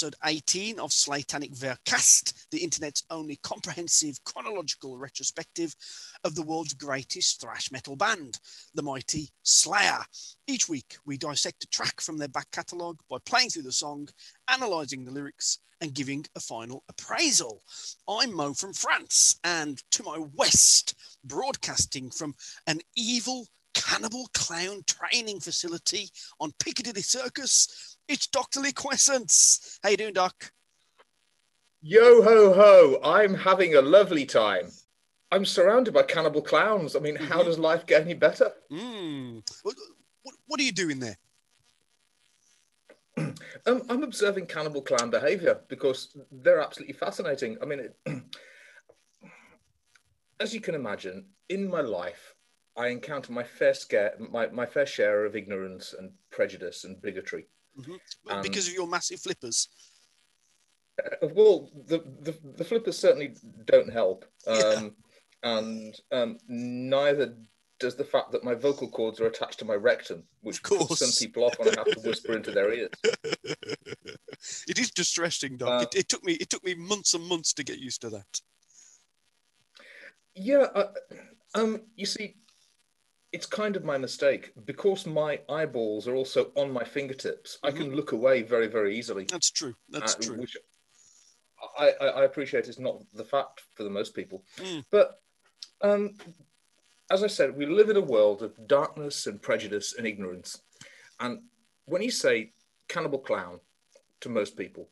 episode 18 of Slatanic Vercast, the internet's only comprehensive chronological retrospective of the world's greatest thrash metal band, the mighty Slayer. Each week, we dissect a track from their back catalogue by playing through the song, analysing the lyrics, and giving a final appraisal. I'm Mo from France, and to my west, broadcasting from an evil cannibal clown training facility on Piccadilly Circus. It's Dr. Lee Quessence. How you doing, Doc? Yo ho ho! I'm having a lovely time. I'm surrounded by cannibal clowns. I mean, mm-hmm. how does life get any better? Mm. What, what, what, are you doing there? um, I'm observing cannibal clown behavior because they're absolutely fascinating. I mean, it, as you can imagine, in my life, I encounter my fair scare, my, my fair share of ignorance and prejudice and bigotry. Mm-hmm. because of your massive flippers. Uh, well, the, the, the flippers certainly don't help, um, yeah. and um, neither does the fact that my vocal cords are attached to my rectum, which puts some people off when I have to whisper into their ears. it is distressing, Doc. Uh, it, it, took me it took me months and months to get used to that. Yeah, uh, um, you see, it's kind of my mistake because my eyeballs are also on my fingertips. Mm-hmm. I can look away very, very easily. That's true. That's uh, true. I, I, I, appreciate it's not the fact for the most people. Mm. But um, as I said, we live in a world of darkness and prejudice and ignorance. And when you say cannibal clown to most people,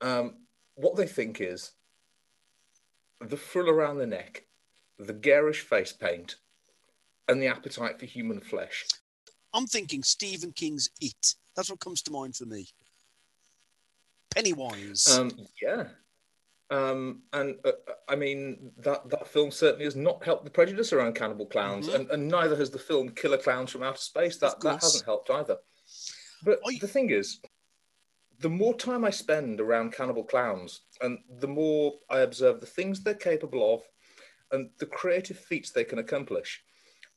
um, what they think is the frill around the neck, the garish face paint, and the appetite for human flesh. I'm thinking Stephen King's It. That's what comes to mind for me. Pennywise. Um, yeah. Um, and uh, I mean that that film certainly has not helped the prejudice around cannibal clowns, mm-hmm. and, and, neither has the film Killer Clowns from Outer Space. That that hasn't helped either. But the thing is, the more time I spend around cannibal clowns, and the more I observe the things they're capable of, and the creative feats they can accomplish,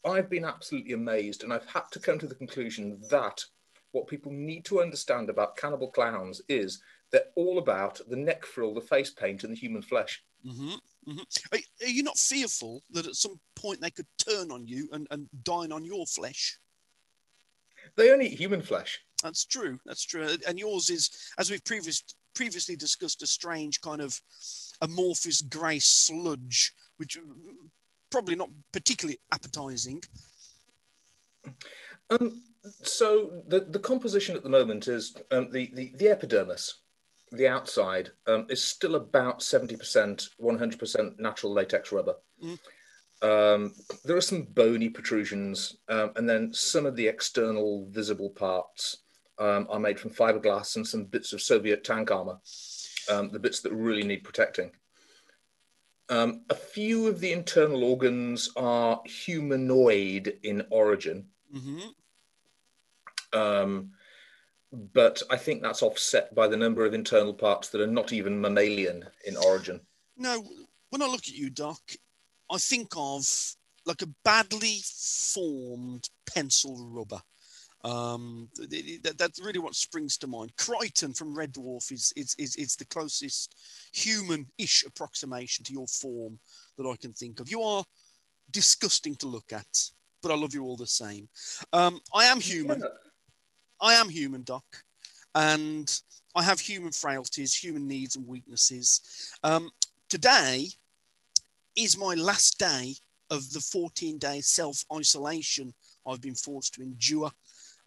I've been absolutely amazed, and I've had to come to the conclusion that what people need to understand about cannibal clowns is they're all about the neck frill, the face paint, and the human flesh. Mm-hmm, mm-hmm. Are, are, you not fearful that at some point they could turn on you and, and dine on your flesh? They only eat human flesh. That's true. That's true. And yours is, as we've previous, previously discussed, a strange kind of amorphous grey sludge, which probably not particularly appetizing. Um, so the, the composition at the moment is um, the, the, the epidermis, the outside, um, is still about 70%, 100% natural latex rubber. Mm. Um, there are some bony protrusions, um, and then some of the external visible parts um, are made from fiberglass and some bits of Soviet tank armor, um, the bits that really need protecting. Um, a few of the internal organs are humanoid in origin. Mm-hmm. Um, but I think that's offset by the number of internal parts that are not even mammalian in origin. No, when I look at you, Doc, I think of like a badly formed pencil rubber. Um, that, that's really what springs to mind. Kryten from Red Dwarf is, is, is, is the closest human-ish approximation to your form that I can think of. You are disgusting to look at, but I love you all the same. Um, I am human. I am human, Doc, and I have human frailties, human needs and weaknesses. Um, today is my last day of the 14 day self isolation I've been forced to endure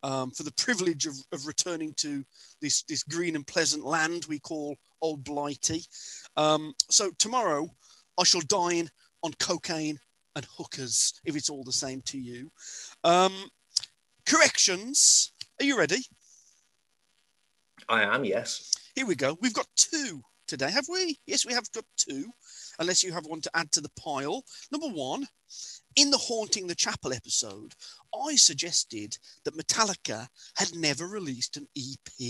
um, for the privilege of, of, returning to this, this green and pleasant land we call Old Blighty. Um, so tomorrow I shall dine on cocaine and hookers, if it's all the same to you. Um, corrections. Are you ready? I am, yes. Here we go. We've got two today, have we? Yes, we have got two, unless you have one to add to the pile. Number one, in the Haunting the Chapel episode, I suggested that Metallica had never released an EP.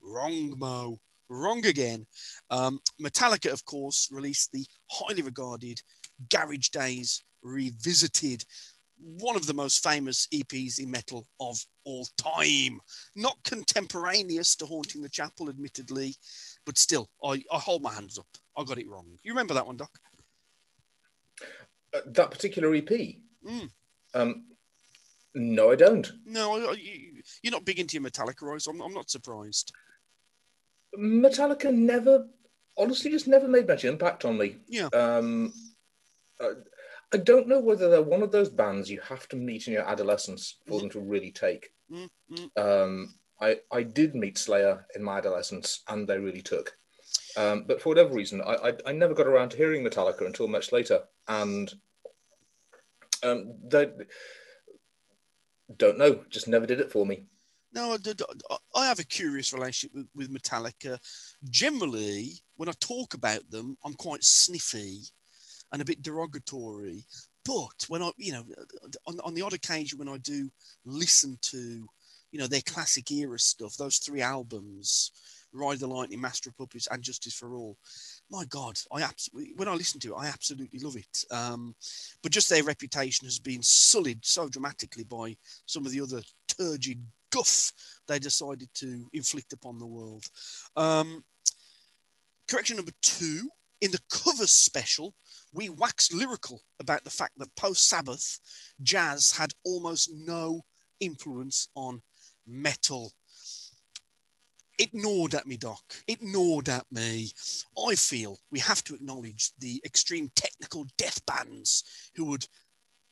Wrong, Mo. Wrong again. Um, Metallica, of course, released the highly regarded Garage Days Revisited, one of the most famous EPs in metal of all time. Not contemporaneous to Haunting the Chapel, admittedly, but still, I, I hold my hands up. I got it wrong. You remember that one, Doc? Uh, that particular EP? Mm. Um, no, I don't. No, you, are not big into your Metallica, right? So I'm, I'm not surprised. Metallica never, honestly, just never made much impact on me. Yeah. Um, uh, I don't know whether they're one of those bands you have to meet in your adolescence for mm. them to really take. Mm, mm. Um, I, I did meet Slayer in my adolescence, and they really took. Um, but for whatever reason, I, I, I never got around to hearing Metallica until much later, and um, they don't know, just never did it for me. No, I have a curious relationship with, Metallica. Generally, when I talk about them, I'm quite sniffy and a bit derogatory. But when I, you know, on, on the odd occasion when I do listen to, you know, their classic era stuff, those three albums, Ride the Lightning, Master of Puppets, and Justice for All. My God, I absolutely when I listen to it, I absolutely love it. Um, but just their reputation has been sullied so dramatically by some of the other turgid guff they decided to inflict upon the world. Um, correction number two in the covers special, we waxed lyrical about the fact that post Sabbath, jazz had almost no influence on metal. It gnawed at me, Doc. It gnawed at me. I feel we have to acknowledge the extreme technical death bands who would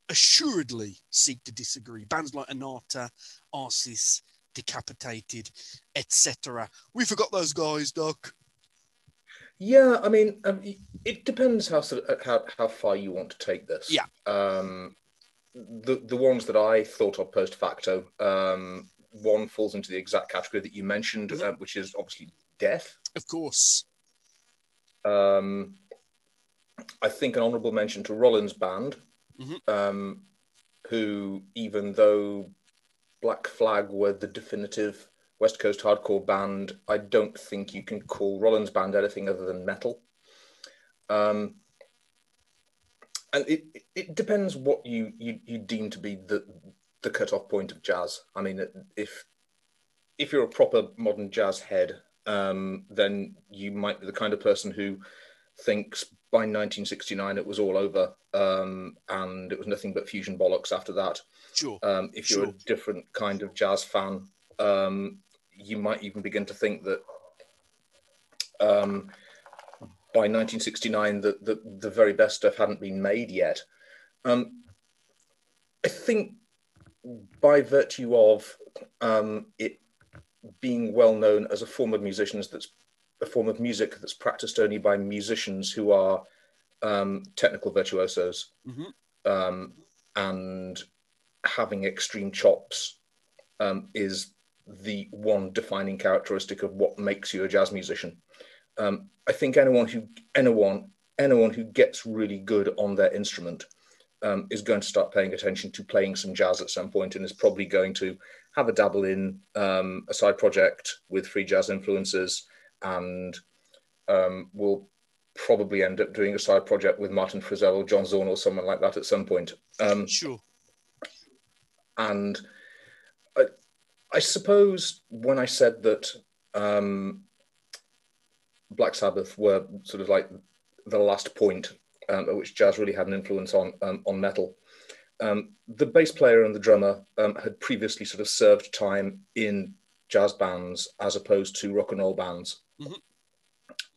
assuredly seek to disagree. Bands like Anata, Arsis, Decapitated, etc. We forgot those guys, Doc. Yeah, I mean, um, it depends how, how how far you want to take this. Yeah. Um, the the ones that I thought of post facto, um, one falls into the exact category that you mentioned, uh, which is obviously death. Of course. Um, I think an honourable mention to Rollins Band, mm-hmm. um, who, even though Black Flag were the definitive West Coast hardcore band, I don't think you can call Rollins Band anything other than metal. Um, and it, it depends what you, you, you deem to be the the cutoff point of jazz. I mean, if if you're a proper modern jazz head, um, then you might be the kind of person who thinks by 1969 it was all over um, and it was nothing but fusion bollocks after that. Sure. Um, if you're sure. a different kind of jazz fan, um, you might even begin to think that um, by 1969 the, the, the very best stuff hadn't been made yet. Um, I think by virtue of um, it being well known as a form of musicians that's a form of music that's practiced only by musicians who are um, technical virtuosos mm-hmm. um, and having extreme chops um, is the one defining characteristic of what makes you a jazz musician. Um, I think anyone who anyone anyone who gets really good on their instrument um, is going to start paying attention to playing some jazz at some point and is probably going to have a dabble in um, a side project with free jazz influences and um, will probably end up doing a side project with Martin Frizzell or John Zorn or someone like that at some point. Um, sure. And I suppose when I said that um, Black Sabbath were sort of like the last point um, which jazz really had an influence on um, on metal, um, the bass player and the drummer um, had previously sort of served time in jazz bands as opposed to rock and roll bands. Mm-hmm.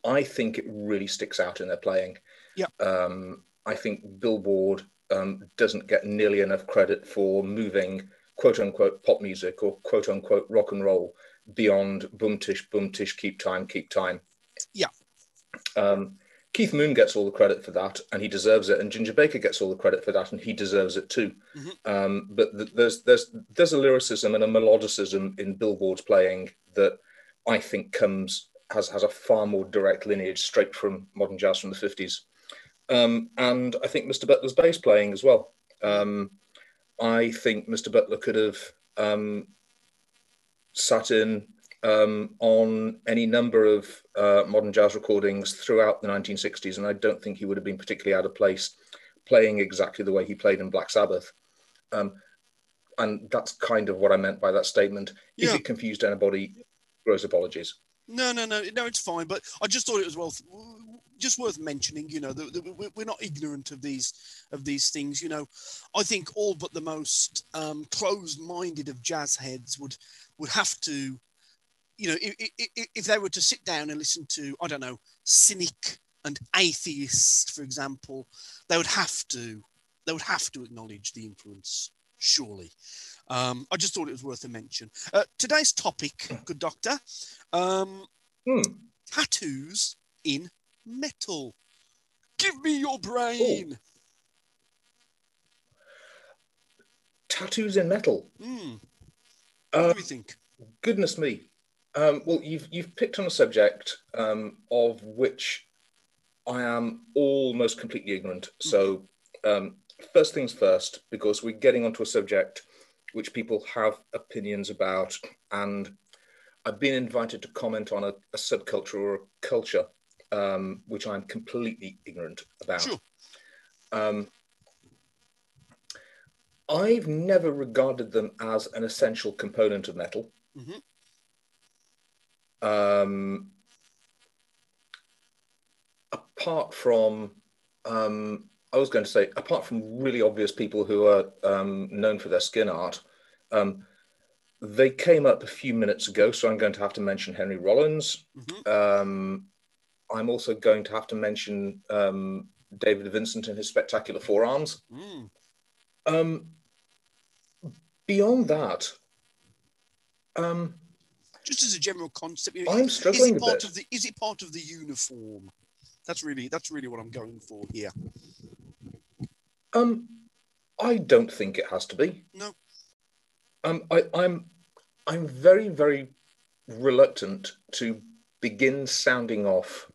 I think it really sticks out in their playing. Yeah. Um, I think Bill Ward doesn't get nearly enough credit for moving quote unquote pop music or quote unquote rock and roll beyond boom tish, boom tish, keep time, keep time. Yeah. Um, Keith Moon gets all the credit for that, and he deserves it. And Ginger Baker gets all the credit for that, and he deserves it too. Mm-hmm. Um, but th- there's there's there's a lyricism and a melodicism in Bill Ward's playing that I think comes has has a far more direct lineage straight from modern jazz from the fifties. Um, and I think Mr. Butler's bass playing as well. Um, I think Mr. Butler could have um, sat in um, on any number of uh, modern jazz recordings throughout the 1960s, and I don't think he would have been particularly out of place playing exactly the way he played in Black Sabbath. Um, and that's kind of what I meant by that statement. If it confused anybody, gross apologies. No, no, no, no, it's fine. But I just thought it was well, just worth mentioning. You know, we're not ignorant of these of these things. You know, I think all but the most um, closed-minded of jazz heads would would have to, you know, if, if, if they were to sit down and listen to, I don't know, cynic and atheists, for example, they would have to they would have to acknowledge the influence. Surely, um, I just thought it was worth a mention. Uh, today's topic, good doctor, um, hmm. tattoos in metal. Give me your brain. Ooh. Tattoos in metal. Mm. What uh, do you think? Goodness me. Um, well, you've you've picked on a subject um, of which I am almost completely ignorant. So, um, first things first, because we're getting onto a subject which people have opinions about, and I've been invited to comment on a, a subculture or a culture um, which I'm completely ignorant about. Sure. Um, I've never regarded them as an essential component of metal. Mm-hmm. Um, apart from, um, I was going to say, apart from really obvious people who are um, known for their skin art, um, they came up a few minutes ago, so I'm going to have to mention Henry Rollins. Mm-hmm. Um, I'm also going to have to mention um, David Vincent and his spectacular forearms. Mm. Um, beyond that, um, just as a general concept, I'm struggling is it part Of the, is it part of the uniform? That's really that's really what I'm going for here. Um, I don't think it has to be. No. Um, I, I'm I'm very very reluctant to begin sounding off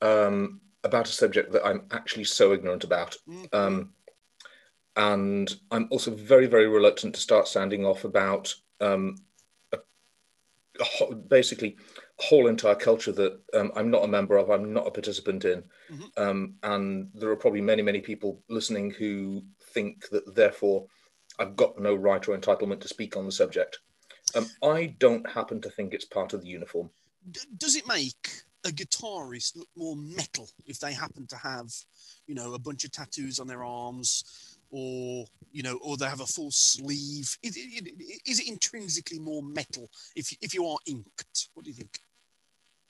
um, about a subject that I'm actually so ignorant about. Mm-hmm. Um, and I'm also very, very reluctant to start sounding off about um, basically whole entire culture that um, I'm not a member of, I'm not a participant in. Mm-hmm. Um, and there are probably many, many people listening who think that therefore I've got no right or entitlement to speak on the subject. Um, I don't happen to think it's part of the uniform. D- does it make a guitarist look more metal if they happen to have, you know, a bunch of tattoos on their arms, or you know, or they have a full sleeve? Is, is it intrinsically more metal if if you are inked? What do you think?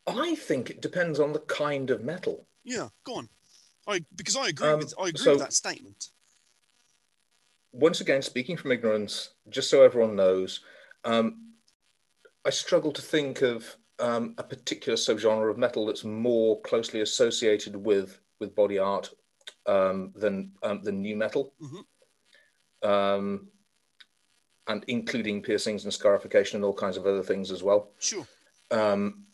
I think it depends on the kind of metal. Yeah, go on. I because I agree um, with I agree so, with that statement. Once again, speaking from ignorance, just so everyone knows, um, I struggle to think of um, a particular subgenre of metal that's more closely associated with with body art um, than um, than nu metal, mm-hmm. um, and including piercings and scarification and all kinds of other things as well. Sure. Um,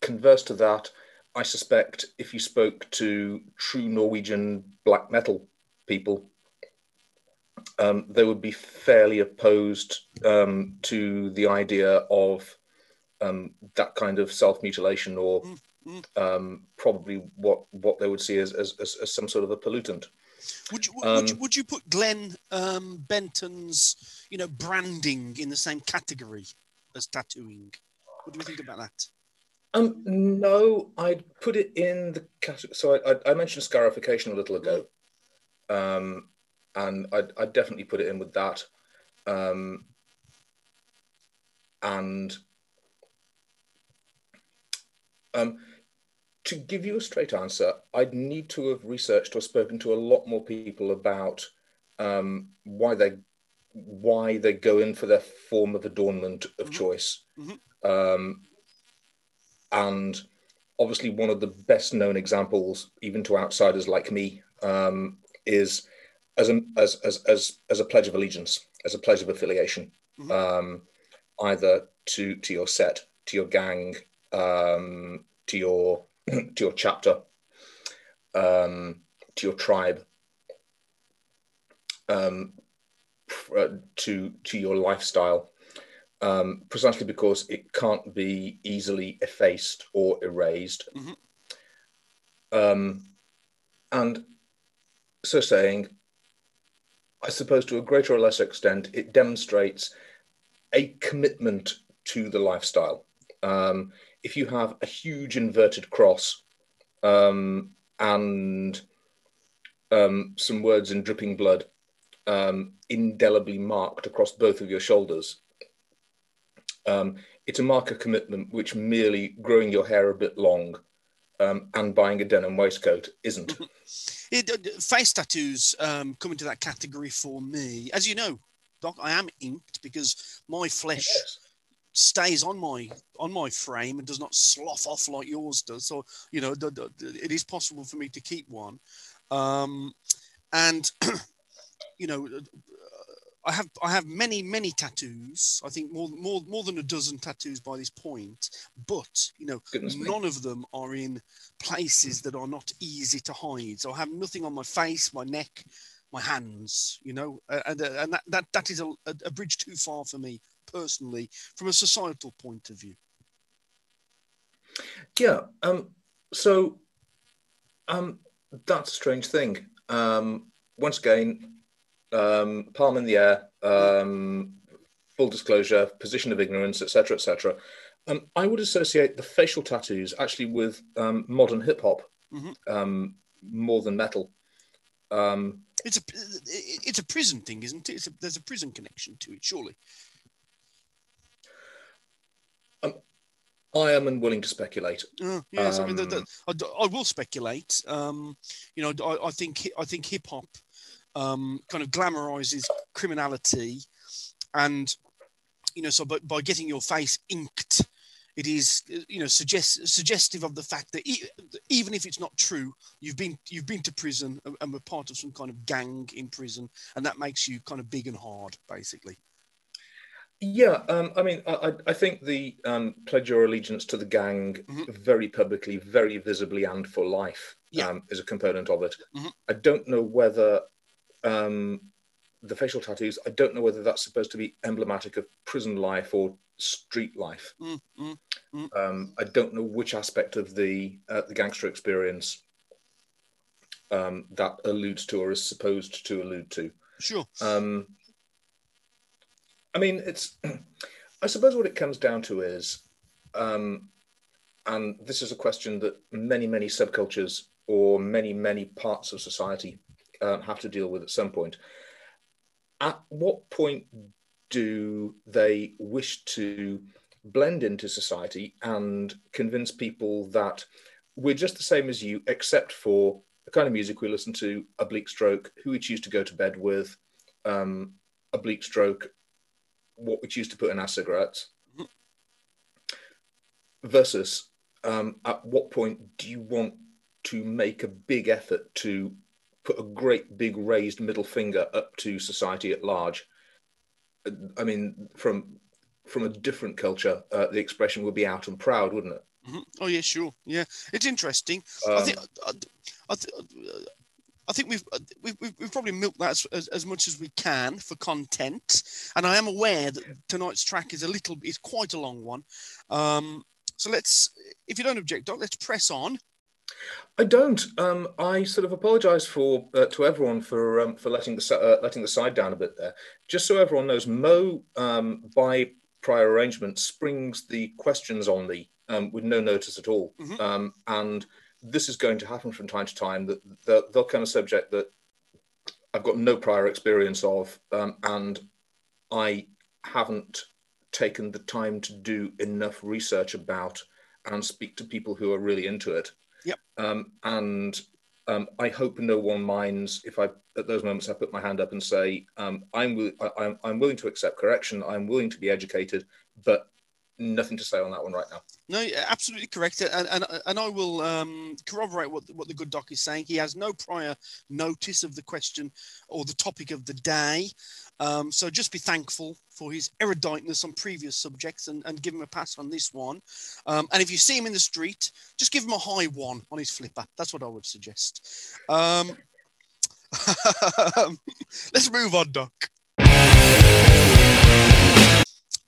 converse to that, I suspect if you spoke to true Norwegian black metal people, um, they would be fairly opposed um, to the idea of um, that kind of self mutilation or mm, mm. Um, probably what what they would see as, as, as, as some sort of a pollutant. Would you, would, you, um, would you put Glenn um, Benton's you know branding in the same category as tattooing? What do you think about that? Um, no, I'd put it in the category. So I, I, I mentioned scarification a little ago, um, and I'd, I'd, definitely put it in with that. Um, and um, to give you a straight answer, I'd need to have researched or spoken to a lot more people about um, why they why they go in for their form of adornment of mm-hmm. choice. Mm-hmm. Um, and obviously, one of the best known examples, even to outsiders like me, um, is as, a, as, as, as, as a pledge of allegiance, as a pledge of affiliation, mm-hmm. um, either to, to your set, to your gang, um, to your to your chapter, um, to your tribe, um, uh, to to your lifestyle, um, precisely because it can't be easily effaced or erased. Mm-hmm. Um, and so saying, I suppose to a greater or lesser extent, it demonstrates a commitment to the lifestyle. Um, if you have a huge inverted cross um, and um, some words in dripping blood um, indelibly marked across both of your shoulders, um, it's a mark of commitment which merely growing your hair a bit long um, and buying a denim waistcoat isn't. it, face tattoos um, come into that category for me. As you know, Doc, I am inked because my flesh yes. Stays on my on my frame and does not slough off like yours does. So you know, the, the, it is possible for me to keep one. Um, and you know, I have I have many many tattoos. I think more more more than a dozen tattoos by this point. But you know, Goodness none me. of them are in places that are not easy to hide. So I have nothing on my face, my neck, my hands. You know, and and that that, that is a, a bridge too far for me personally, from a societal point of view. Yeah. Um. So, um, that's a strange thing. Um. Once again, um, palm in the air, um, full disclosure, position of ignorance, etc., etc. Um, I would associate the facial tattoos actually with um, modern hip hop mm-hmm. Um, more than metal. Um, it's a it's a prison thing, isn't it? A, there's a prison connection to it, surely. Um, I am unwilling to speculate. Uh, yes, I mean, the, the, I, I, will speculate. you know, I, I think I think hip hop um, kind of glamorizes criminality and you know so by, by getting your face inked it is you know suggest, suggestive of the fact that e- even if it's not true you've been you've been to prison and were part of some kind of gang in prison and that makes you kind of big and hard basically yeah um, i mean I, I think the um, pledge your allegiance to the gang mm-hmm. very publicly very visibly and for life yeah. um, is a component of it mm-hmm. i don't know whether um, the facial tattoos, I don't know whether that's supposed to be emblematic of prison life or street life. Mm, mm, mm. Um, I don't know which aspect of the uh, the gangster experience um, that alludes to or is supposed to allude to. Sure. Um, I mean, it's. I suppose what it comes down to is, um, and this is a question that many, many subcultures or many, many parts of society um, have to deal with at some point. At what point do they wish to blend into society and convince people that we're just the same as you, except for the kind of music we listen to, a bleak stroke, who we choose to go to bed with, um, a bleak stroke, what we choose to put in our cigarettes, versus um, at what point do you want to make a big effort to put a great big raised middle finger up to society at large. I mean, from from a different culture, uh, the expression would be out and proud, wouldn't it? Mm-hmm. Oh yeah, sure. Yeah, it's interesting. Um, I think I, I, I, think we've, we've we've probably milked that as, as, as, much as we can for content, and I am aware that tonight's track is a little is quite a long one. Um, so let's, if you don't object, Doc, let's press on. I don't. Um, I sort of apologise for uh, to everyone for um, for letting the uh, letting the side down a bit there. Just so everyone knows, Mo um, by prior arrangement springs the questions on me um, with no notice at all, mm-hmm. Um, and this is going to happen from time to time. That, that they'll come a subject that I've got no prior experience of, um, and I haven't taken the time to do enough research about and speak to people who are really into it. Yep. Um, and um, I hope no one minds if I, at those moments, I put my hand up and say, um, I'm, I'm, I'm willing to accept correction. I'm willing to be educated, but nothing to say on that one right now. No, absolutely correct, and and, and I will um, corroborate what what the good doc is saying. He has no prior notice of the question or the topic of the day, um, so just be thankful for his eruditeness on previous subjects and, and give him a pass on this one. Um, and if you see him in the street, just give him a high one on his flipper. That's what I would suggest. Um, let's move on, Doc.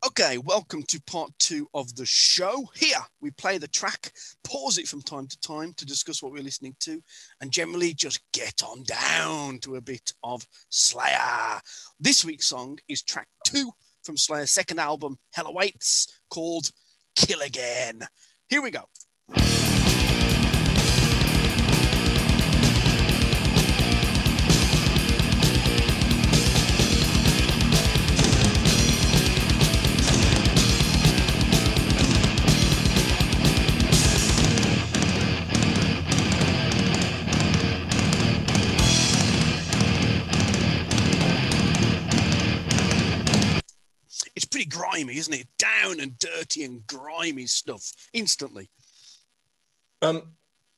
Okay, welcome to part two of the show. Here we play the track, pause it from time to time to discuss what we're listening to, and generally just get on down to a bit of Slayer. This week's song is track two from Slayer's second album, Hell Awaits, called Kill Again. Here we go. Grimy, isn't it? Down and dirty and grimy stuff instantly. Um,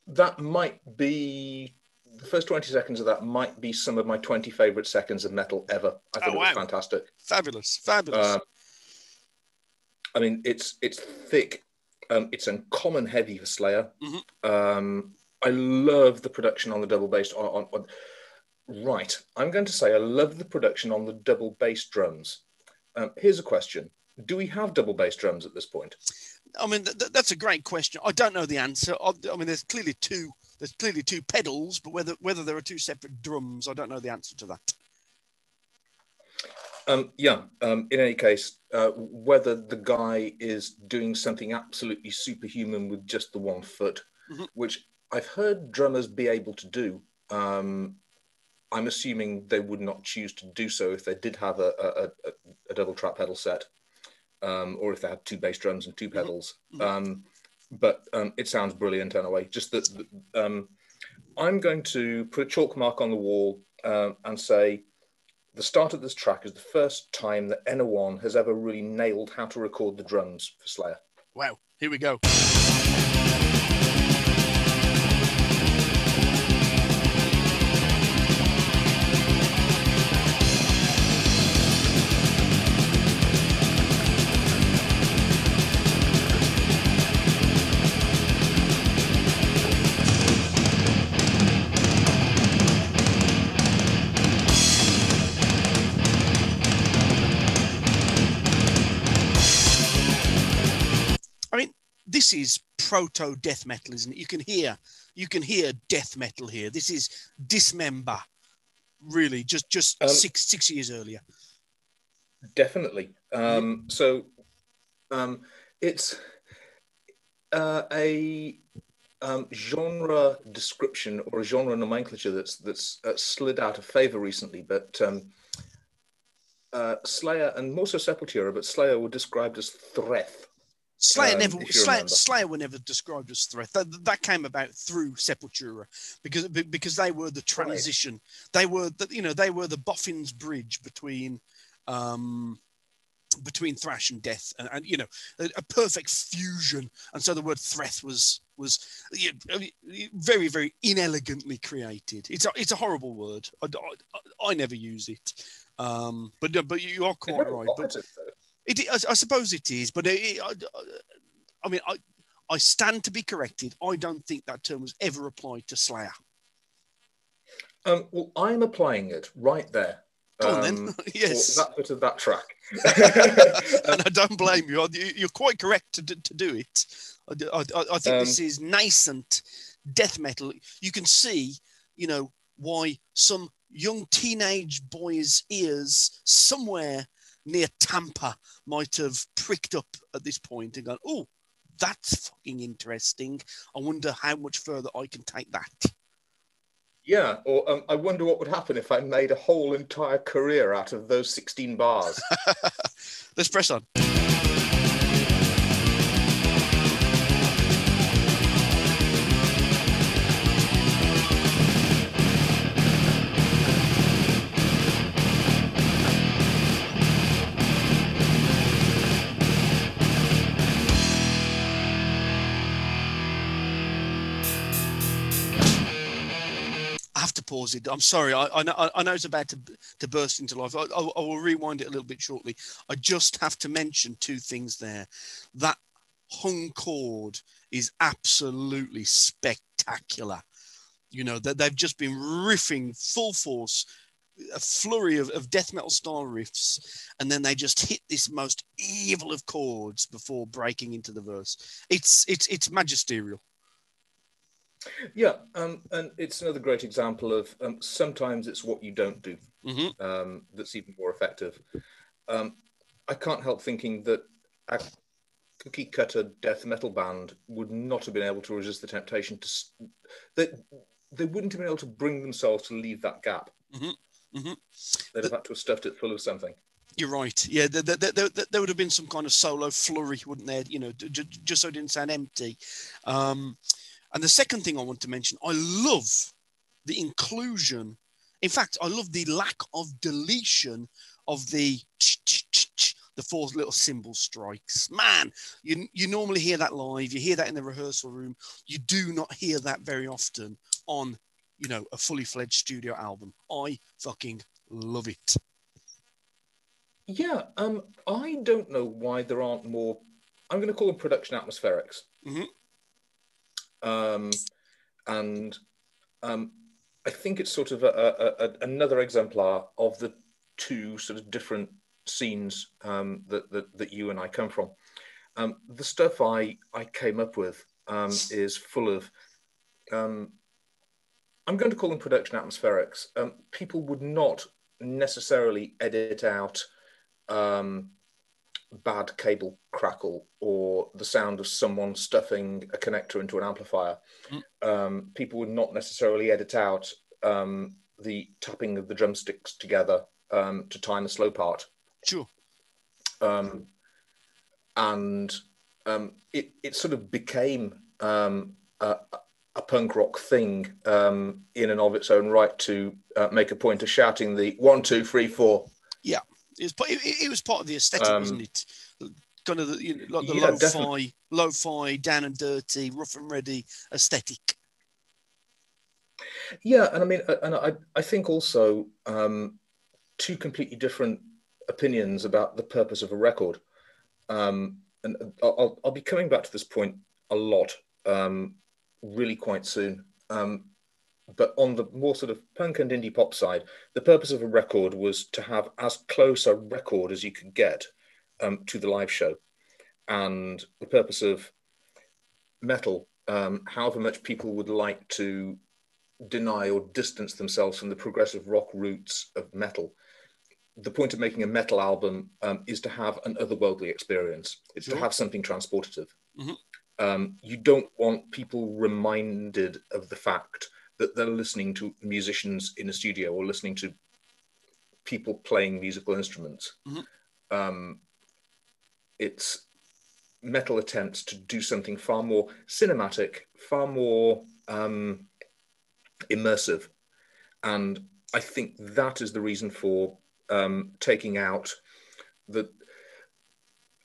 that might be the first 20 seconds of that might be some of my 20 favorite seconds of metal ever. I thought oh, it was fantastic. Fabulous, fabulous. Uh, I mean, it's it's thick. Um, it's uncommon heavy for Slayer. Mm-hmm. Um, I love the production on the double bass. On, on, on, right, I'm going to say I love the production on the double bass drums. Um, here's a question: Do we have double bass drums at this point? I mean, th- that's a great question. I don't know the answer. I, I mean, there's clearly two. There's clearly two pedals, but whether whether there are two separate drums, I don't know the answer to that. Um, yeah. Um, in any case, uh, whether the guy is doing something absolutely superhuman with just the one foot, mm-hmm. which I've heard drummers be able to do, um, I'm assuming they would not choose to do so if they did have a, a, a, a double trap pedal set, um, or if they had two bass drums and two mm-hmm. pedals. Mm-hmm. Um, but um, it sounds brilliant anyway. Just that um, I'm going to put a chalk mark on the wall uh, and say the start of this track is the first time that anyone has ever really nailed how to record the drums for Slayer. Wow, here we go. This is proto death metal, isn't it? You can hear you can hear death metal here. This is dismember, really, just just um, six six years earlier. Definitely. Um, so um, it's uh, a um, genre description or a genre nomenclature that's that's uh, slid out of favor recently, but um, uh, Slayer and more so Sepultura, but Slayer were described as threth, Slayer um, never Slayer, Slayer, were never described as threat. That, that came about through Sepultura because because they were the transition. Right. They were the, you know they were the boffins bridge between um, between thrash and death, and, and you know a, a, perfect fusion. And so the word threat was was very very inelegantly created. It's a, it's a horrible word. I, I, I never use it, um, but but you are quite right. But, it, I, I suppose it is, but it, I, I mean, I, I stand to be corrected. I don't think that term was ever applied to Slayer. Um, well, I'm applying it right there. Go on then. Um, yes. That bit of that track. and I don't blame you. You're quite correct to, to do it. I, I, I think um, this is nascent death metal. You can see, you know, why some young teenage boy's ears somewhere near Tampa might have pricked up at this point and gone, oh, that's fucking interesting. I wonder how much further I can take that. Yeah, or um, I wonder what would happen if I made a whole entire career out of those 16 bars. Let's press on. I'm sorry. I, I, know, I know it's about to, to burst into life. I, I, I will rewind it a little bit shortly. I just have to mention two things there. That hung chord is absolutely spectacular. You know, that they've just been riffing full force a flurry of, of death metal style riffs, and then they just hit this most evil of chords before breaking into the verse. It's it's it's magisterial. Yeah, um, and it's another great example of um, sometimes it's what you don't do mm-hmm. um, that's even more effective. Um, I can't help thinking that a cookie cutter death metal band would not have been able to resist the temptation to that they, they wouldn't have been able to bring themselves to leave that gap. Mm-hmm. Mm-hmm. They'd have had to have stuffed it full of something. You're right. Yeah, there, there, there, there, would have been some kind of solo flurry, wouldn't there? You know, just so it didn't sound empty. Um, and the second thing I want to mention, I love the inclusion. In fact, I love the lack of deletion of the the four little cymbal strikes. Man, you you normally hear that live. You hear that in the rehearsal room. You do not hear that very often on, you know, a fully fledged studio album. I fucking love it. Yeah, um, I don't know why there aren't more. I'm going to call them production atmospherics. Mm-hmm um, and um, I think it's sort of a, a, a, another exemplar of the two sort of different scenes um, that, that, that you and I come from. Um, the stuff I I came up with um, is full of. Um, I'm going to call them production atmospherics. people would not necessarily edit out um, bad cable crackle or the sound of someone stuffing a connector into an amplifier. Mm. Um, people would not necessarily edit out um, the tapping of the drumsticks together um, to time the slow part. Sure. Um, and um, it, it sort of became um, a, a, punk rock thing in and of its own right to uh, make a point of shouting the one, two, three, four. It was, it, it was part of the aesthetic, um, wasn't it? Kind of the, you know, like the yeah, lo-fi, definitely. lo-fi, down and dirty, rough and ready aesthetic. Yeah, and I mean, and I, I think also um, two completely different opinions about the purpose of a record. Um, and I'll, I'll be coming back to this point a lot, um, really quite soon. Um, but on the more sort of punk and indie pop side, the purpose of a record was to have as close a record as you could get um, to the live show. And the purpose of metal, um, however much people would like to deny or distance themselves from the progressive rock roots of metal, the point of making a metal album um, is to have an otherworldly experience. It's sure. to have something transportative. Mm-hmm. Um, you don't want people reminded of the fact that they're listening to musicians in a studio or listening to people playing musical instruments. Mm-hmm. Um, it's metal attempts to do something far more cinematic, far more um, immersive. And I think that is the reason for um, taking out the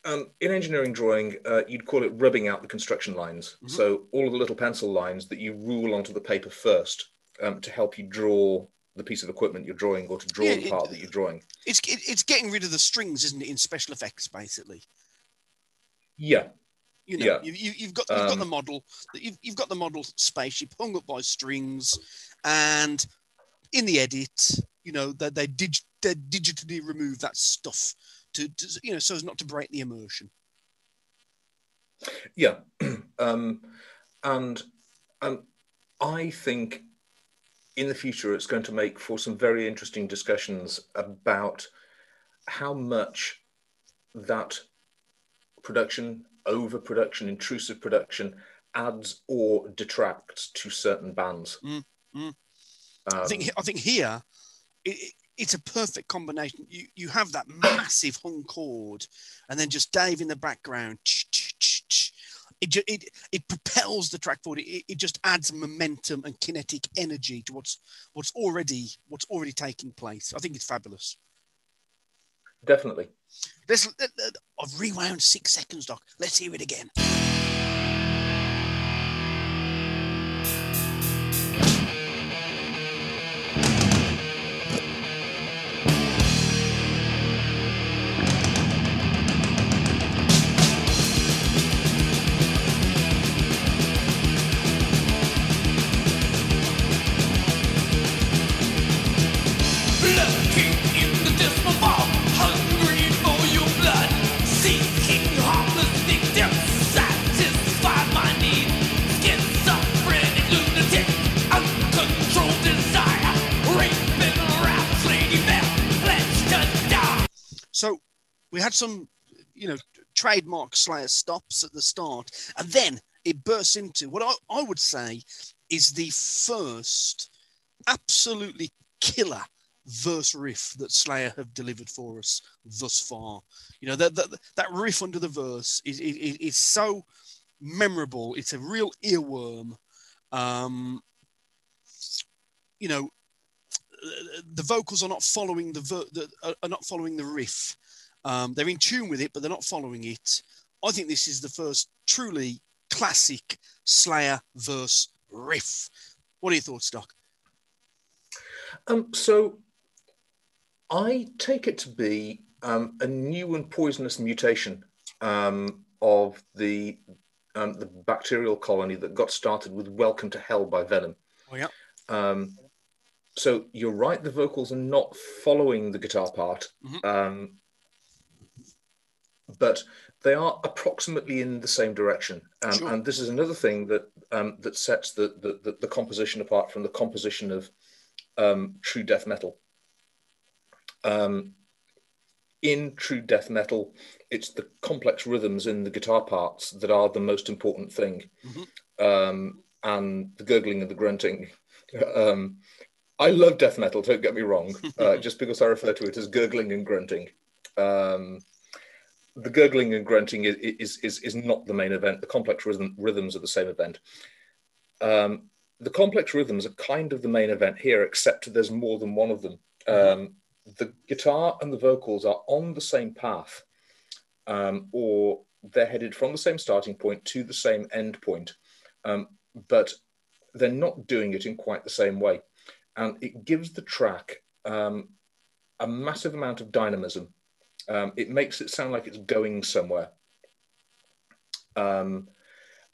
um, in engineering drawing, uh, you'd call it rubbing out the construction lines. Mm-hmm. So all of the little pencil lines that you rule onto the paper first um, to help you draw the piece of equipment you're drawing or to draw yeah, the part it, that you're drawing. It's it, it's getting rid of the strings, isn't it, in special effects, basically? Yeah. You know, yeah. you, you, you've got you've um, got the model, you've, you've got the model spaceship hung up by strings, and in the edit, you know, they they, dig, they digitally remove that stuff to, to you know so as not to break the immersion. Yeah, um, and um, I think in the future it's going to make for some very interesting discussions about how much that production, overproduction, intrusive production adds or detracts to certain bands. Mm, mm. Um, I think I think here it, it's a perfect combination. You you have that massive hung chord, and then just Dave in the background. It, it, it propels the track forward. It, it just adds momentum and kinetic energy to what's what's already what's already taking place. I think it's fabulous. Definitely. Let's. I've rewound six seconds, Doc. Let's hear it again. Some, you know, trademark Slayer stops at the start, and then it bursts into what I, I would say is the first absolutely killer verse riff that Slayer have delivered for us thus far. You know, that that, that riff under the verse is, is, is so memorable. It's a real earworm. Um, you know, the vocals are not following the, ver- the are not following the riff. Um, they're in tune with it, but they're not following it. I think this is the first truly classic Slayer verse riff. What are your thoughts, Doc? Um, so I take it to be um, a new and poisonous mutation um, of the um, the bacterial colony that got started with "Welcome to Hell" by Venom. Oh yeah. Um, so you're right; the vocals are not following the guitar part, mm-hmm. Um, but they are approximately in the same direction. Um, sure. And this is another thing that that sets the, the, the composition apart from the composition of true death metal. Um, in true death metal, it's the complex rhythms in the guitar parts that are the most important thing, mm-hmm. um, and the gurgling and the grunting. Um, I love death metal. Don't get me wrong. Uh, just because I refer to it as gurgling and grunting, um, the gurgling and grunting is, is, is is not the main event. The complex rhythm, rhythms are the same event. Um, the complex rhythms are kind of the main event here, except there's more than one of them. Mm-hmm. Um, the guitar and the vocals are on the same path, um, or they're headed from the same starting point to the same end point, um, but they're not doing it in quite the same way. And it gives the track um, a massive amount of dynamism. Um, it makes it sound like it's going somewhere. Um,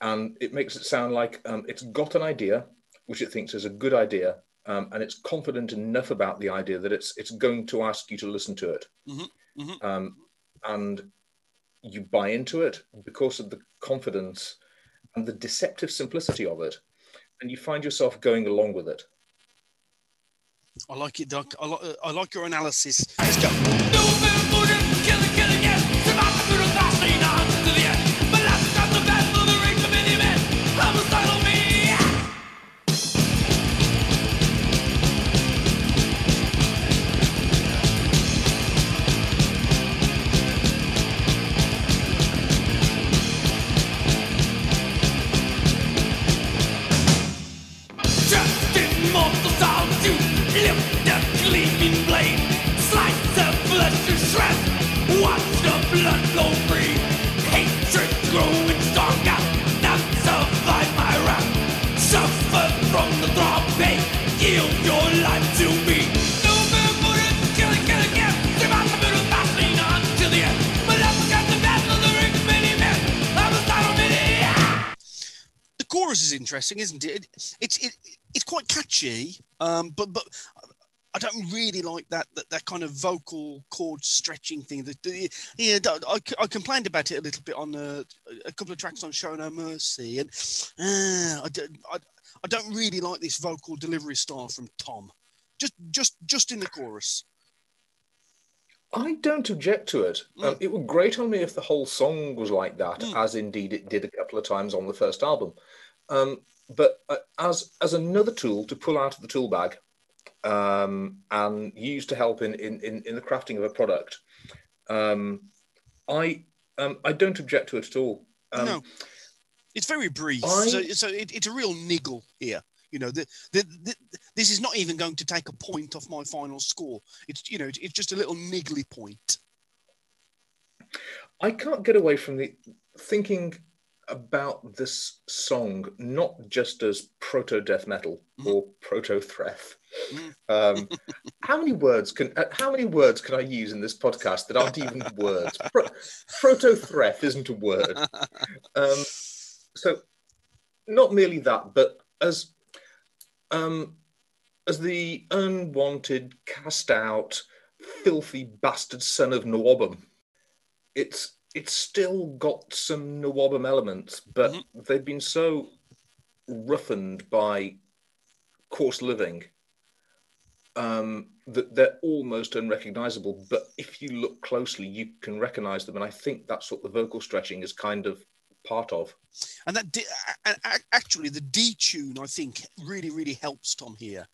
and it makes it sound like um, it's got an idea, which it thinks is a good idea, um, and it's confident enough about the idea that it's it's going to ask you to listen to it, mm-hmm, mm-hmm. Um, and you buy into it because of the confidence and the deceptive simplicity of it, and you find yourself going along with it. I like it, Doug. I, li- I like your analysis. Let's go. Kill it, kill it, yes. Survive the brutal, nasty night. Interesting, isn't it? it it's it, it's quite catchy, um, but but I don't really like that that, that kind of vocal chord stretching thing. That yeah, I, I complained about it a little bit on a, a couple of tracks on Show No Mercy, and uh, I, I I don't really like this vocal delivery style from Tom. Just just just in the chorus. I don't object to it. Mm. Um, it would grate on me if the whole song was like that, mm. as indeed it did a couple of times on the first album. Um, but uh, as as another tool to pull out of the tool bag um, and use to help in, in, in, in, the crafting of a product, um, I um, I don't object to it at all. Um, no, it's very brief. I, so, so it, it's a real niggle here. You know, the, the, the, this is not even going to take a point off my final score. It's you know, it's just a little niggly point. I can't get away from the thinking about this song not just as proto death metal mm. or proto thrash. Mm. Um, how many words can uh, how many words can I use in this podcast that aren't even words? Pro, proto thrash isn't a word. Um, so, not merely that, but as um, as the unwanted, cast out, filthy bastard son of NWOBHM, it's it's still got some NWOBHM elements, but mm-hmm. they've been so roughened by coarse living um, that they're almost unrecognizable. But if you look closely, you can recognize them. And I think that's what the vocal stretching is kind of part of. And that de- actually, the detune, I think, really, really helps Tom here.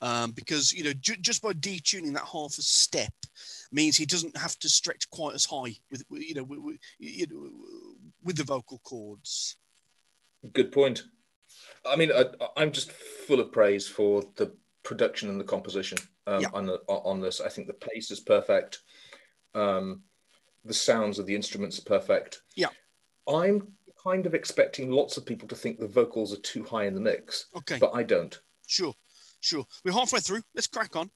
Um, because, you know, ju- just by detuning that half a step means he doesn't have to stretch quite as high with, you know, with, you know, with the vocal cords. Good point. I mean, I, I'm just full of praise for the production and the composition um, yeah. on the, on this. I think the pace is perfect. Um, the sounds of the instruments are perfect. Yeah, I'm kind of expecting lots of people to think the vocals are too high in the mix. Okay, but I don't. Sure, sure. We're halfway through. Let's crack on.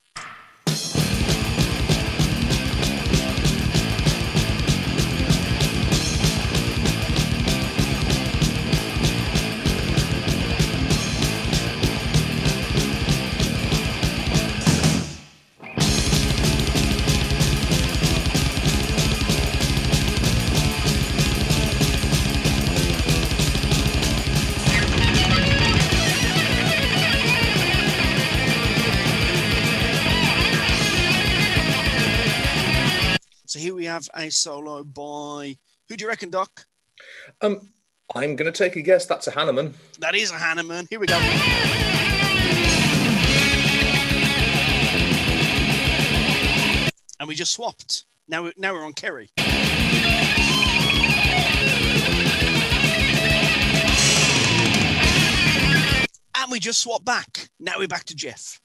Have a solo by who do you reckon, Doc? Um, I'm going to take a guess. That's a Hanneman. That is a Hanneman. Here we go. And we just swapped. Now, now we're on Kerry. And we just swapped back. Now we're back to Jeff.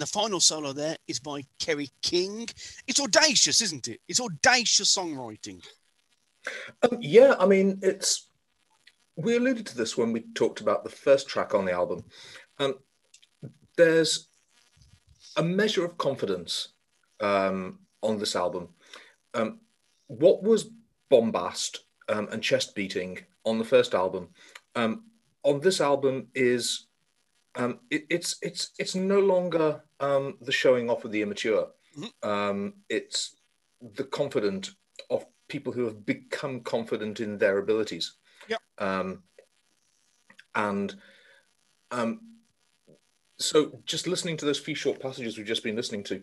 And the final solo there is by Kerry King. It's audacious, isn't it? It's audacious songwriting. Um, yeah, I mean, it's. We alluded to this when we talked about the first track on the album. Um, there's a measure of confidence um, on this album. Um, what was bombast um, and chest beating on the first album, um, on this album is um, it, it's it's it's no longer um, the showing off of the immature. Mm-hmm. Um, it's the confident of people who have become confident in their abilities. Yeah. Um, and um, so, just listening to those few short passages we've just been listening to,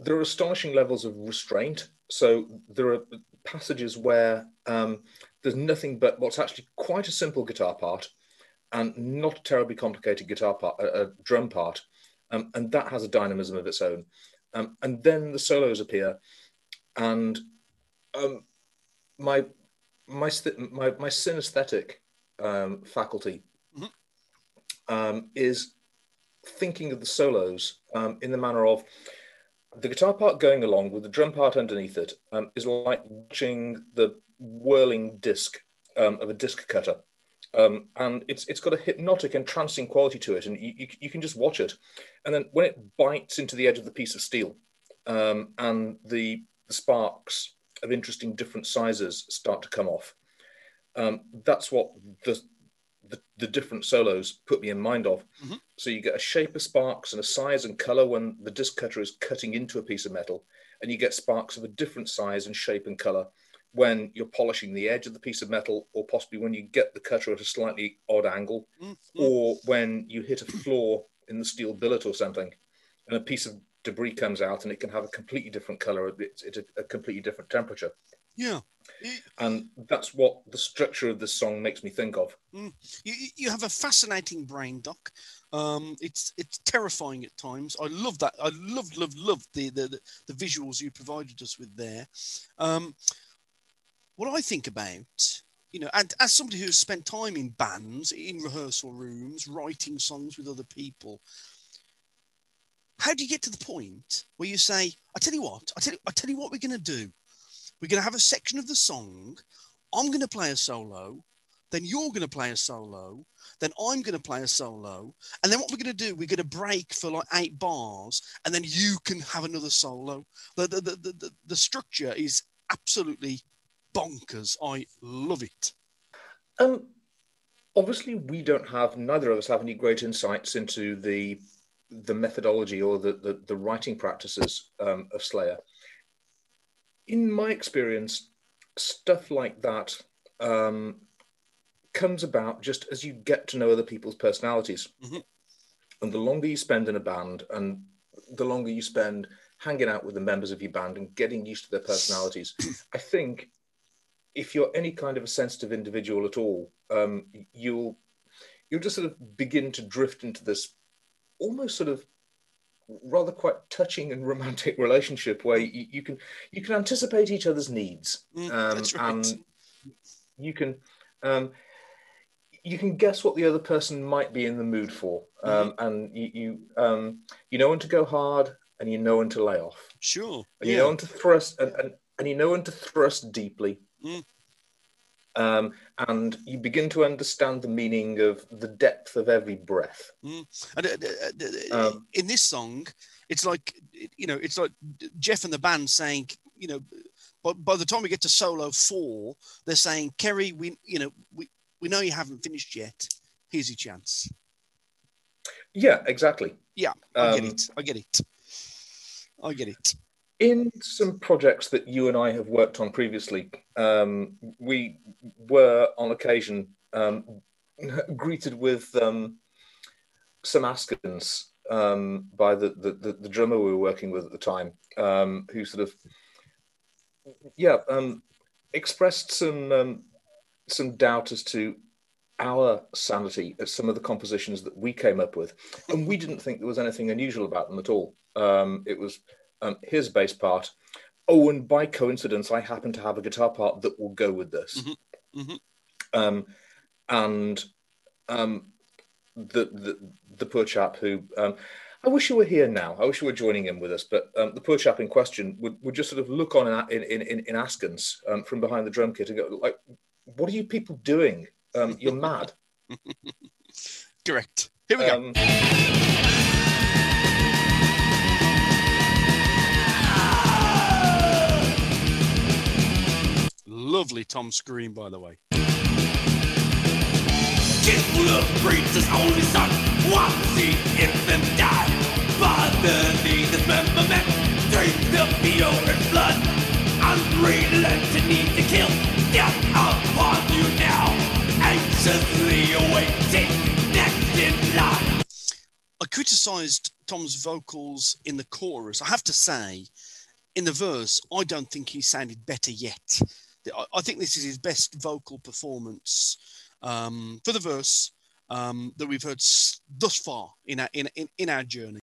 there are astonishing levels of restraint. So there are passages where um, there's nothing but what's actually quite a simple guitar part and not a terribly complicated guitar part, a, drum part, um, and that has a dynamism of its own. Um, and then the solos appear, and um, my my my my synesthetic um, faculty mm-hmm. um, is thinking of the solos um, in the manner of the guitar part going along with the drum part underneath it um, is like watching the whirling disc um, of a disc cutter um, and it's it's got a hypnotic, entrancing quality to it, and you, you, you, can just watch it. And then when it bites into the edge of the piece of steel, um, and the, the, sparks of interesting different sizes start to come off, um, that's what the, the, the different solos put me in mind of. Mm-hmm. So you get a shape of sparks and a size and color when the disc cutter is cutting into a piece of metal, and you get sparks of a different size and shape and color when you're polishing the edge of the piece of metal, or possibly when you get the cutter at a slightly odd angle, mm-hmm. or when you hit a flaw in the steel billet or something, and a piece of debris comes out and it can have a completely different color, it's, it's a, a, completely different temperature. Yeah. And that's what the structure of this song makes me think of. Mm. You, you have a fascinating brain, Doc. Um, it's it's terrifying at times. I love that. I love love love the the, the visuals you provided us with there. Um, what I think about, you know, and as somebody who's spent time in bands, in rehearsal rooms, writing songs with other people, how do you get to the point where you say, I tell you what, I tell you, I tell you what we're going to do. We're going to have a section of the song. I'm going to play a solo. then you're going to play a solo, then I'm going to play a solo, and then what we're going to do, we're going to break for like eight bars, and then you can have another solo. The the the the, the structure is absolutely bonkers. I love it. Um, obviously, we don't have neither of us have any great insights into the the methodology or the the, the writing practices um, of Slayer. In my experience, stuff like that um, comes about just as you get to know other people's personalities. Mm-hmm. And the longer you spend in a band and the longer you spend hanging out with the members of your band and getting used to their personalities, I think if you're any kind of a sensitive individual at all, um, you'll you'll just sort of begin to drift into this almost sort of rather quite touching and romantic relationship where you, you can you can anticipate each other's needs mm, um, right. and you can um, you can guess what the other person might be in the mood for, um, mm-hmm. and you you, um, you know when to go hard and you know when to lay off. Sure. And you know when to thrust and, and, and you know when to thrust deeply. Mm. Um, and you begin to understand the meaning of the depth of every breath. Mm. And, uh, uh, uh, um, in this song, it's like you know, it's like Jeff and the band saying, you know, but by the time we get to solo four, they're saying, Kerry, we, you know, we, we know you haven't finished yet. Here's your chance. Yeah, exactly. Yeah, I um, get it. I get it. I get it. In some projects that you and I have worked on previously, um, we were on occasion um, greeted with um, some askins um, by the, the, the, drummer we were working with at the time, um, who sort of, yeah, expressed some some doubt as to our sanity at some of the compositions that we came up with, and we didn't think there was anything unusual about them at all. Um, it was um, his bass part. Oh, and by coincidence, I happen to have a guitar part that will go with this. Mm-hmm. Mm-hmm. Um, and um, the, the the poor chap who um, I wish you were here now. I wish you were joining in with us. But um, the poor chap in question would, would just sort of look on in in in, in Askins um, from behind the drum kit and go like, what are you people doing? Um, you're mad. Correct. Here we go. Lovely Tom scream, by the way. Kid full of breeds only son. Want to see infant die. Fatherly dismemberment. Drink the and blood. Unrelenting need to kill death upon you now, anxiously awaiting next in line. I criticised Tom's vocals in the chorus. I have to say, in the verse, I don't think he sounded better yet. I think this is his best vocal performance um, for the verse um, that we've heard thus far in our, in, in, in our journey.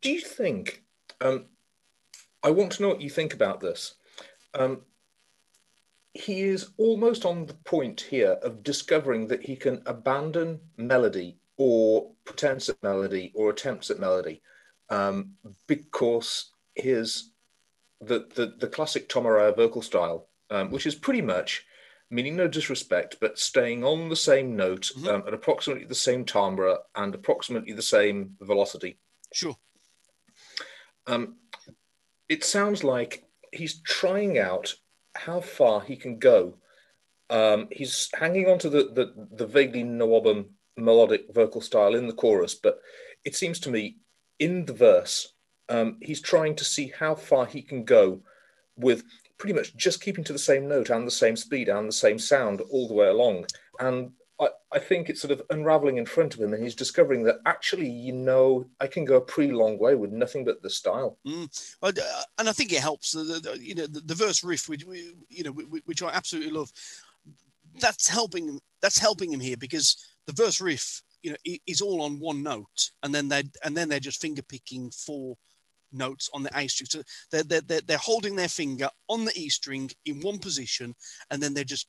Do you think? Um, I want to know what you think about this. Um, he is almost on the point here of discovering that he can abandon melody or pretense at melody or attempts at melody um, because his the, the, the classic Tom vocal style, um, which is pretty much meaning no disrespect, but staying on the same note mm-hmm. um, at approximately the same timbre and approximately the same velocity. Sure. Um, it sounds like he's trying out how far he can go. Um, he's hanging on to the, the, the vaguely NWOBHM melodic vocal style in the chorus, but it seems to me in the verse, um, he's trying to see how far he can go with pretty much just keeping to the same note and the same speed and the same sound all the way along. And I, I think it's sort of unraveling in front of him, and he's discovering that actually, you know, I can go a pretty long way with nothing but the style. Mm. Uh, and I think it helps. The, the you know, the, the, verse riff, which you know, which I absolutely love. That's helping. That's helping him here because the verse riff, you know, is all on one note, and then they and then they're just finger picking four notes on the A string. So they're, they're, they're holding their finger on the E string in one position, and then they're just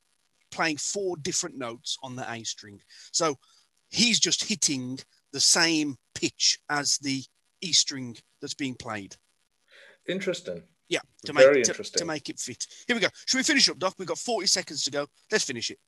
playing four different notes on the A string. So he's just hitting the same pitch as the E string that's being played. Interesting. Yeah, to make, to, to, make it fit. Here we go. Should we finish up, Doc? We've got 40 seconds to go. Let's finish it.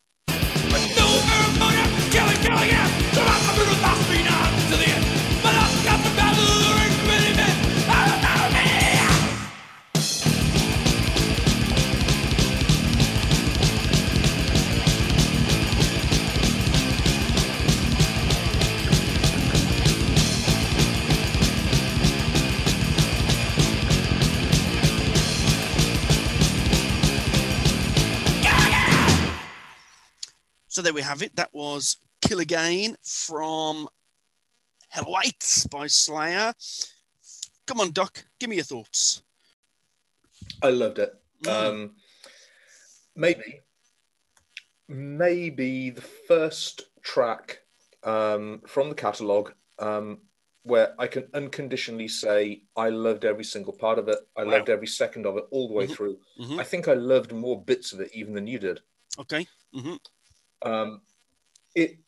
So there we have it. That was Kill Again from Hell Awaits by Slayer. Come on, Doc, give me your thoughts. I loved it. Mm. Um, maybe, maybe the first track um, from the catalogue um, where I can unconditionally say I loved every single part of it. I wow. loved every second of it all the way mm-hmm. through. Mm-hmm. I think I loved more bits of it even than you did. Okay. Mm-hmm. Um, it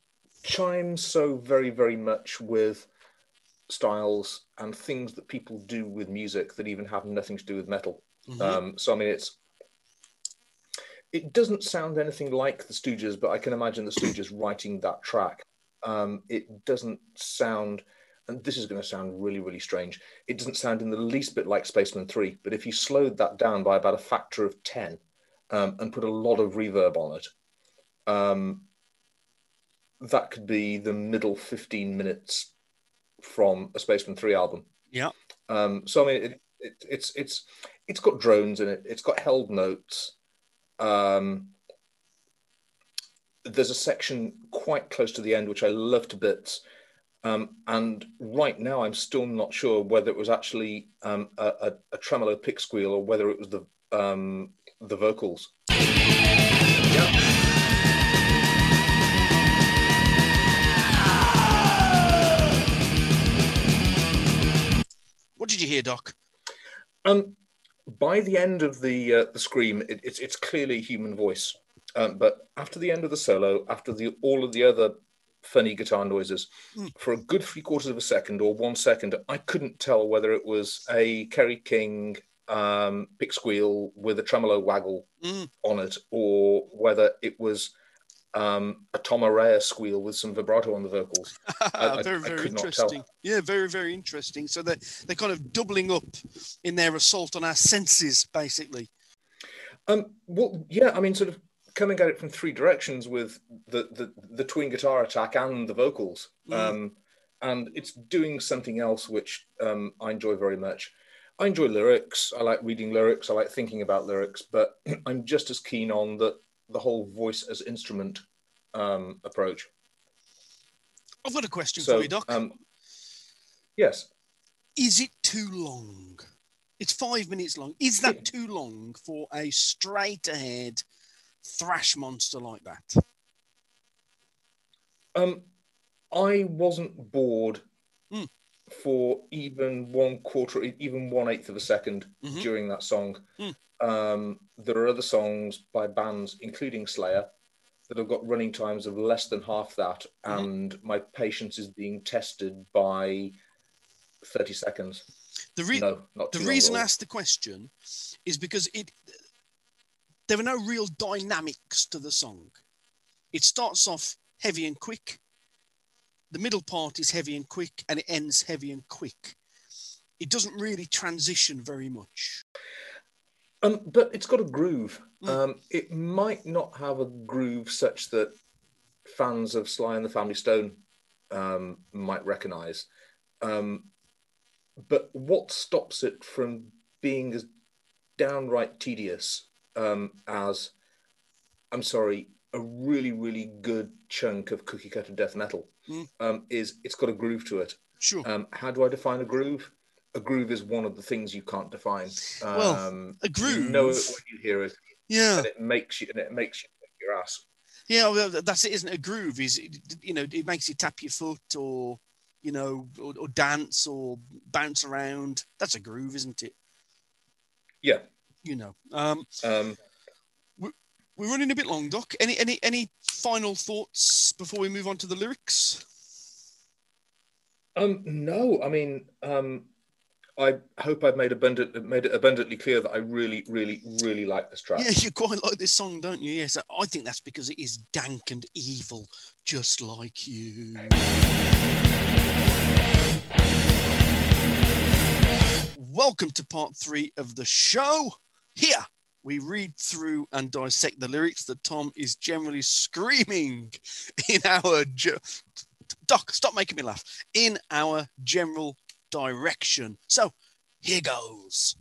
chimes so very, very much with styles and things that people do with music that even have nothing to do with metal. Mm-hmm. Um, so I mean, it's it doesn't sound anything like the Stooges, but I can imagine the Stooges writing that track. Um, it doesn't sound, and this is going to sound really, really strange. It doesn't sound in the least bit like Spacemen Three, but if you slowed that down by about a factor of ten um, and put a lot of reverb on it, um, that could be the middle 15 minutes from a Spacemen 3 album. Yeah. Um, so I mean, it, it, it's it's it's got drones in it. It's got held notes. Um, there's a section quite close to the end which I love to bits. Um, and right now, I'm still not sure whether it was actually um, a, a, a, tremolo pick squeal or whether it was the um, the vocals. Yeah. What did you hear, Doc? Um, by the end of the uh, the scream, it, it's it's clearly human voice. Um, but after the end of the solo, after the all of the other funny guitar noises, mm. for a good three quarters of a second or one second, I couldn't tell whether it was a Kerry King um, pick squeal with a tremolo waggle mm. on it, or whether it was um, a Tom Araya squeal with some vibrato on the vocals. I, very, I, very interesting. Yeah, very, very interesting. So they're, they're kind of doubling up in their assault on our senses, basically. Um, well, yeah, I mean, sort of coming at it from three directions with the, the, the twin guitar attack and the vocals. Mm. Um, and it's doing something else which um, I enjoy very much. I enjoy lyrics. I like reading lyrics. I like thinking about lyrics, but I'm just as keen on the the whole voice as instrument um, approach. I've got a question so, for you, Doc. Um, yes. Is it too long? It's five minutes long. Is that too long for a straight ahead thrash monster like that? Um, I wasn't bored mm. For even one quarter, even one eighth of a 2nd mm-hmm. during that song. Mm. Um, there are other songs by bands, including Slayer, that have got running times of less than half that, mm-hmm. and my patience is being tested by 30 seconds. The, re- no, the reason I asked the question is because it there are no real dynamics to the song. It starts off heavy and quick. The middle part is heavy and quick, and it ends heavy and quick. It doesn't really transition very much. Um, but it's got a groove. Mm. Um, it might not have a groove such that fans of Sly and the Family Stone um, might recognise. Um, but what stops it from being as downright tedious um, as, I'm sorry, a really, really good chunk of cookie cutter death metal mm. Um, is it's got a groove to it. Sure. how do I define a groove? a groove is one of the things you can't define. Um, well, a groove. You know it when you hear it. Yeah. And it makes you and it makes you your ass. Yeah, well, that's it, isn't it? A groove is, you know, it makes you tap your foot or, you know, or, or dance or bounce around. That's a groove, isn't it? Yeah. You know. Um, um, we're, running a bit long, Doc. Any any any final thoughts before we move on to the lyrics? Um, no, I mean, um, I hope I've made abundant made it abundantly clear that I really, really, really like this track. Yeah, you quite like this song, don't you? Yes, I think that's because it is dank and evil, just like you. Welcome to part three of the show. Here we read through and dissect the lyrics that Tom is generally screaming in our. Ge- Doc, stop making me laugh. In our general direction. So here goes.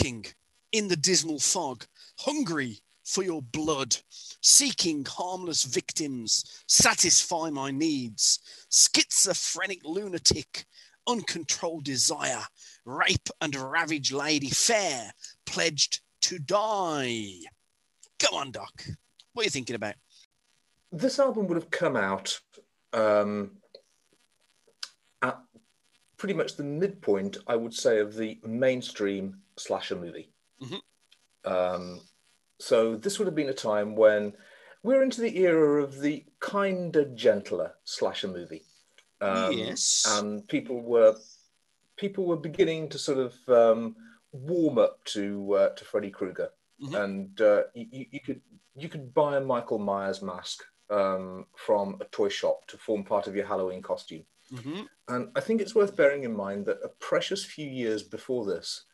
Lurking in the dismal fog, hungry for your blood, seeking harmless victims, satisfy my needs, schizophrenic lunatic, uncontrolled desire, rape and ravage lady fair, pledged to die. Come on, Doc. What are you thinking about? This album would have come out um, at pretty much the midpoint, I would say, of the mainstream slasher movie. Mhm. Um, so this would have been a time when we're into the era of the kinder, gentler slasher movie. Um, Yes. and people were people were beginning to sort of um, warm up to uh, to Freddy Krueger, Mhm. and uh, you, you could you could buy a Michael Myers mask um, from a toy shop to form part of your Halloween costume. hmm And I think it's worth bearing in mind that a precious few years before this,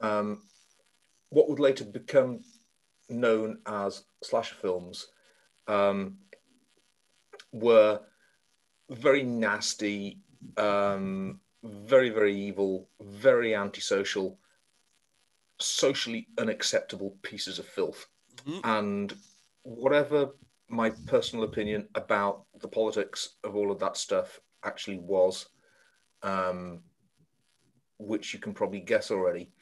um, what would later become known as slasher films um, were very nasty, um, very, very evil, very antisocial, socially unacceptable pieces of filth. Mhm. And whatever my personal opinion about the politics of all of that stuff actually was, um, which you can probably guess already,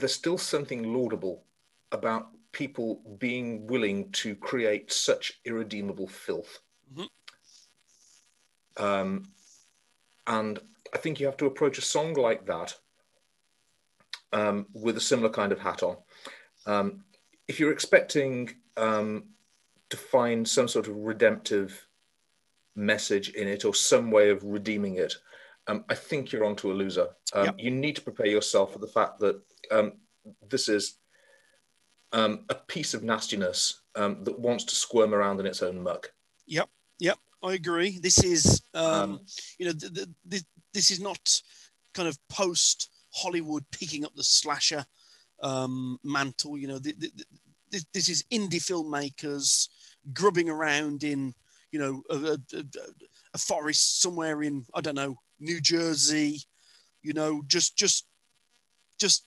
there's still something laudable about people being willing to create such irredeemable filth. Mhm. Um, and I think you have to approach a song like that um, with a similar kind of hat on. Um, if you're expecting um, to find some sort of redemptive message in it or some way of redeeming it, um, I think you're onto a loser. Um, Yep. You need to prepare yourself for the fact that um, this is um, a piece of nastiness um, that wants to squirm around in its own muck. Yep, yep, I agree. This is, um, you know, th- th- th- this is not kind of post Hollywood picking up the slasher um, mantle. You know, th- th- th- this, this is indie filmmakers grubbing around in, you know, a, a, a, a forest somewhere in I don't know New Jersey. You know, just just just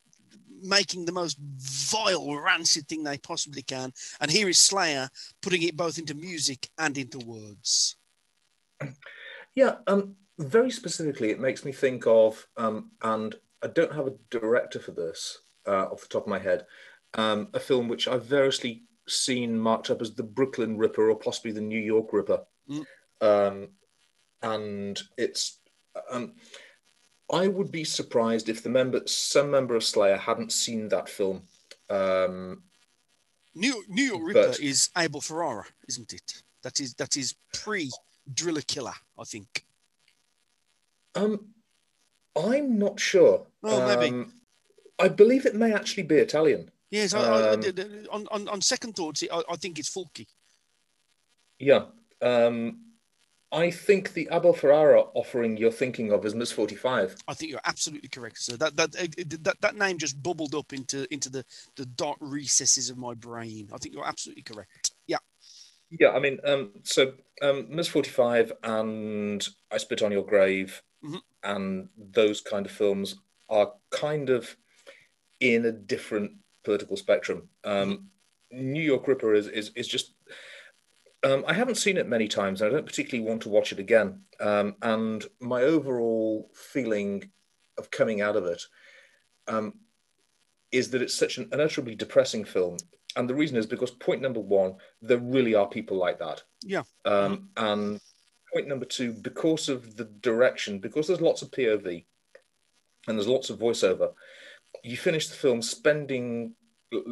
making the most vile, rancid thing they possibly can. And here is Slayer putting it both into music and into words. Yeah, um, very specifically, it makes me think of, um, and I don't have a director for this uh, off the top of my head, um, a film which I've variously seen marked up as the Brooklyn Ripper or possibly the New York Ripper. Mm. Um, and it's, um, I would be surprised if the member, some member of Slayer hadn't seen that film. Um, New New York Ripper But- is Abel Ferrara, isn't it? That is that is pre Driller Killer, I think. Um, I'm not sure. Oh, maybe. Um, I believe it may actually be Italian. Yes, I, I, I Um, on, on on second thoughts, I, I think it's Fulci. Yeah. Um, I think the Abel Ferrara offering you're thinking of is Miss 45. I think you're absolutely correct. So that that uh, that, that name just bubbled up into into the the dark recesses of my brain. I think you're absolutely correct. Yeah. Yeah, I mean, um, so um, Miss 45 and I Spit on Your Grave Mhm. and those kind of films are kind of in a different political spectrum. Um, New York Ripper is, is, is just, um, I haven't seen it many times and I don't particularly want to watch it again. Um, and my overall feeling of coming out of it um, is that it's such an unutterably depressing film. And the reason is because point number one, there really are people like that. Yeah. Um, and point number two, because of the direction, because there's lots of POV and there's lots of voiceover, you finish the film spending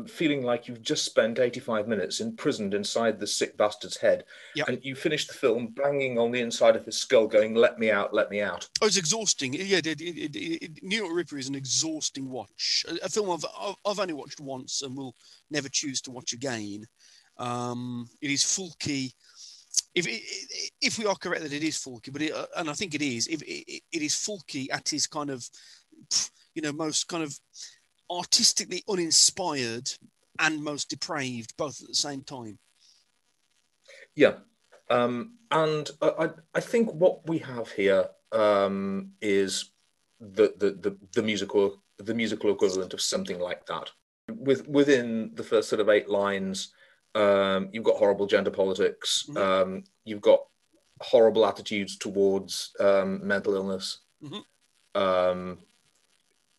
feeling like you've just spent 85 minutes imprisoned inside the sick bastard's head Yep. and you finish the film banging on the inside of his skull going let me out let me out Oh, it's exhausting. Yeah, it, it, it, New York Ripper is an exhausting watch. A, a film I've, I've- only watched once and will never choose to watch again. Um, it is Fulci. If if- if we are correct that it is Fulci, but it, uh, and I think it is, if it, it is Fulci at his kind of, you know, most kind of artistically uninspired and most depraved, both at the same time. Yeah, um, and I, I, think what we have here um, is the, the the the musical the musical equivalent of something like that. With within the first sort of eight lines, um, you've got horrible gender politics. Mhm. Um, you've got horrible attitudes towards um, mental illness. Mhm. Um,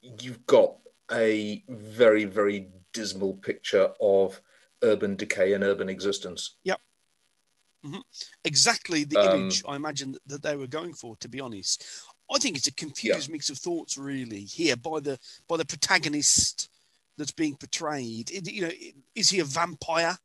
you've got a very very dismal picture of urban decay and urban existence. Yep. Exactly the Um, image I imagine that- they were going for. To be honest, I think it's a confused mix of thoughts, really, here by the by the protagonist that's being portrayed. You know, is he a vampire?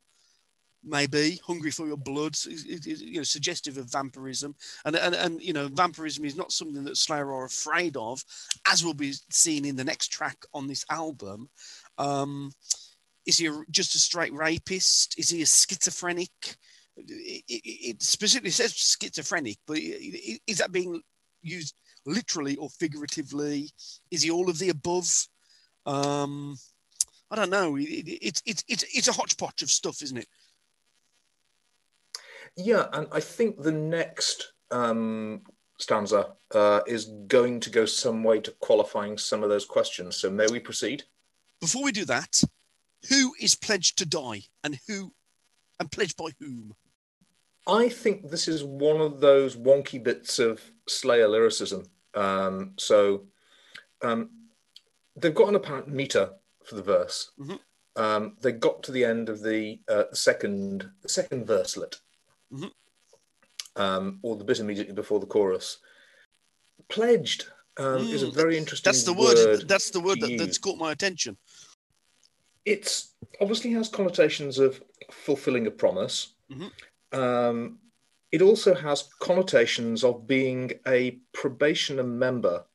Maybe hungry for your blood, you know, suggestive of vampirism, and, and and you know, vampirism is not something that Slayer are afraid of, as will be seen in the next track on this album. Um, is he a, just a straight rapist? Is he a schizophrenic? it, it, it specifically says schizophrenic, but is that being used literally or figuratively? Is he all of the above? Um, I don't know. It, it, it's it's it's it's a hodgepodge of stuff, isn't it? Yeah, and I think the next um, stanza uh, is going to go some way to qualifying some of those questions. So may we proceed? Before we do that, who is pledged to die, and who, and pledged by whom? I think this is one of those wonky bits of Slayer lyricism. Um, so um, they've got an apparent meter for the verse. Mhm. Um, they got to the end of the, uh, second the second verselet, Mhm. um, or the bit immediately before the chorus. Pledged um, is a Mm, very interesting. That's the word. word that's the word that, that's caught my attention. it's obviously has connotations of fulfilling a promise. Mhm. Um, it also has connotations of being a probationer member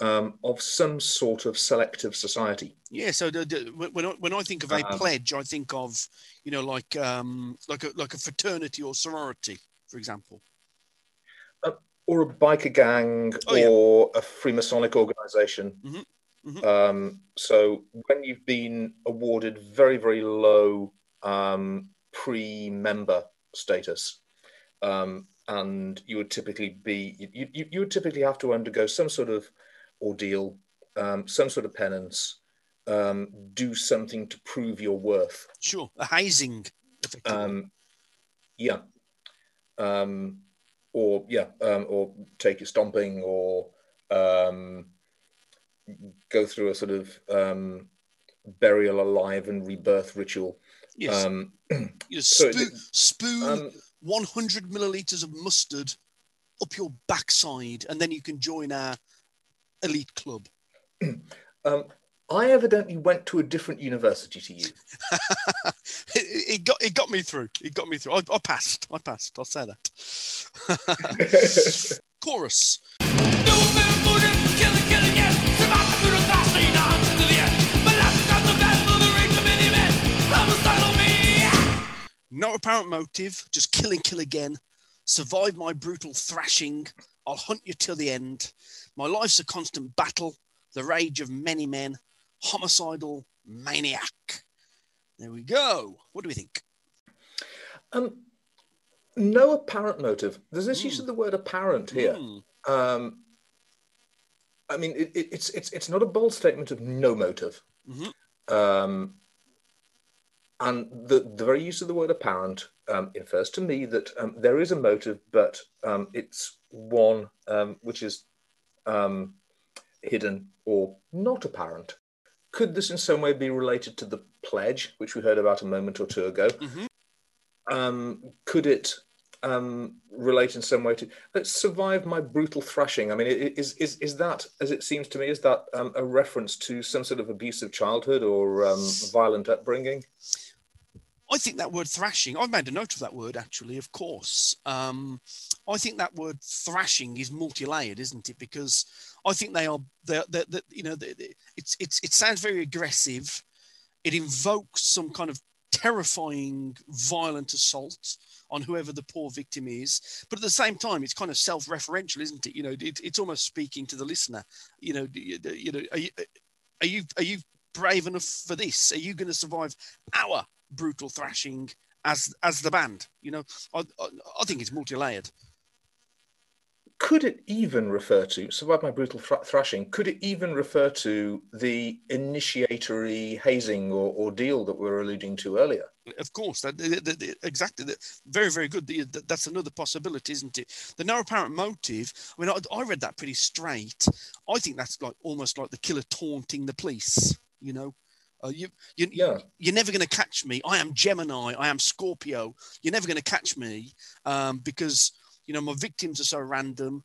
um, of some sort of selective society. Yeah. So the, the, when I, when I think of a Um, pledge, I think of you know like um like a like a fraternity or sorority, for example. Or a biker gang Oh, yeah. or a Freemasonic organization. Mhm. Mhm. Um, so when you've been awarded very, very low um, pre-member status, um, and you would typically be you, you, you would typically have to undergo some sort of ordeal, um, some sort of penance, um, do something to prove your worth. Sure, a hazing. Um, yeah. Um, or yeah, um, or take a stomping, or um, go through a sort of um, burial alive and rebirth ritual. yes, Um, you so spoon, spoon um, 100 milliliters of mustard up your backside, and then you can join our elite club. um, I evidently went to a different university to you. it, it got it got me through. It got me through. I, I passed. I passed. I'll say that. Chorus. No apparent motive, just kill and kill again. Survive my brutal thrashing. I'll hunt you till the end. My life's a constant battle, the rage of many men, homicidal maniac. There we go. What do we think? Um, no apparent motive. There's this use Mm. of the word apparent here. Hmm, Um, I mean, it, it, it's it's it's not a bold statement of no motive. Mhm. Um, and the the very use of the word apparent um, infers to me that um, there is a motive, but um, it's one um, which is um, hidden or not apparent. Could this in some way be related to the pledge, which we heard about a moment or two ago? Mhm. Um, could it um, relate in some way to let's survive my brutal thrashing. I mean, is is is that, as it seems to me, is that um, a reference to some sort of abusive childhood or um, violent upbringing? I think that word thrashing, I've made a note of that word actually, of course. Um, I think that word thrashing is multi layered, isn't it? Because I think they are, they're, they're, they're you know, they're, it's, it's, it sounds very aggressive. It invokes some kind of terrifying, violent assault on whoever the poor victim is. But at the same time, it's kind of self referential, isn't it? You know, it, it's almost speaking to the listener. You know, you, you know, are you, are you, are you brave enough for this? Are you going to survive our brutal thrashing as as the band. You know, I, I, I think it's multi-layered. Could it even refer to survive my brutal thrashing? Could it even refer to the initiatory hazing or ordeal that we were alluding to earlier? Of course, that, that, that exactly. That, very, very good. That, that's another possibility, isn't it? The no apparent motive. I mean, I, I read that pretty straight. I think that's like almost like the killer taunting the police. You know, uh, you, you, yeah. You're never going to catch me. I am Gemini. I am Scorpio. You're never going to catch me um, because, you know, my victims are so random.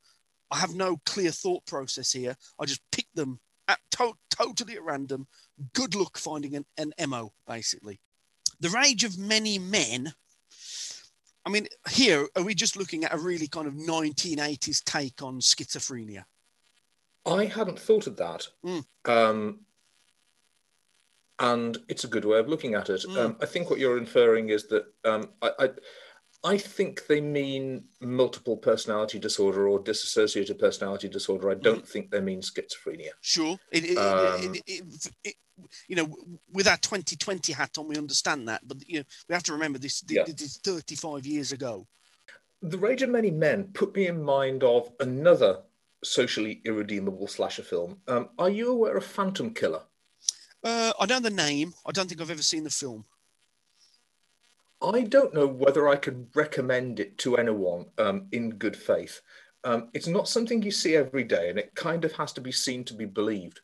I have no clear thought process here. I just pick them at to- totally at random. Good luck finding an, an MO, basically. The rage of many men. I mean, here, are we just looking at a really kind of 1980s take on schizophrenia? I hadn't thought of that. Mm. Um, and it's a good way of looking at it. Mm. Um, I think what you're inferring is that um, I, I, I, think they mean multiple personality disorder or dissociative personality disorder. I don't mm. think they mean schizophrenia. Sure, it, it, um, it, you know, with our 2020 hat on, we understand that, but you know, we have to remember this. Yeah. This is 35 years ago. The Rage of Many Men put me in mind of another socially irredeemable slasher film. Um, are you aware of Phantom Killer? Uh, I know the name. I don't think I've ever seen the film. I don't know whether I could recommend it to anyone um, in good faith. Um, it's not something you see every day, and it kind of has to be seen to be believed.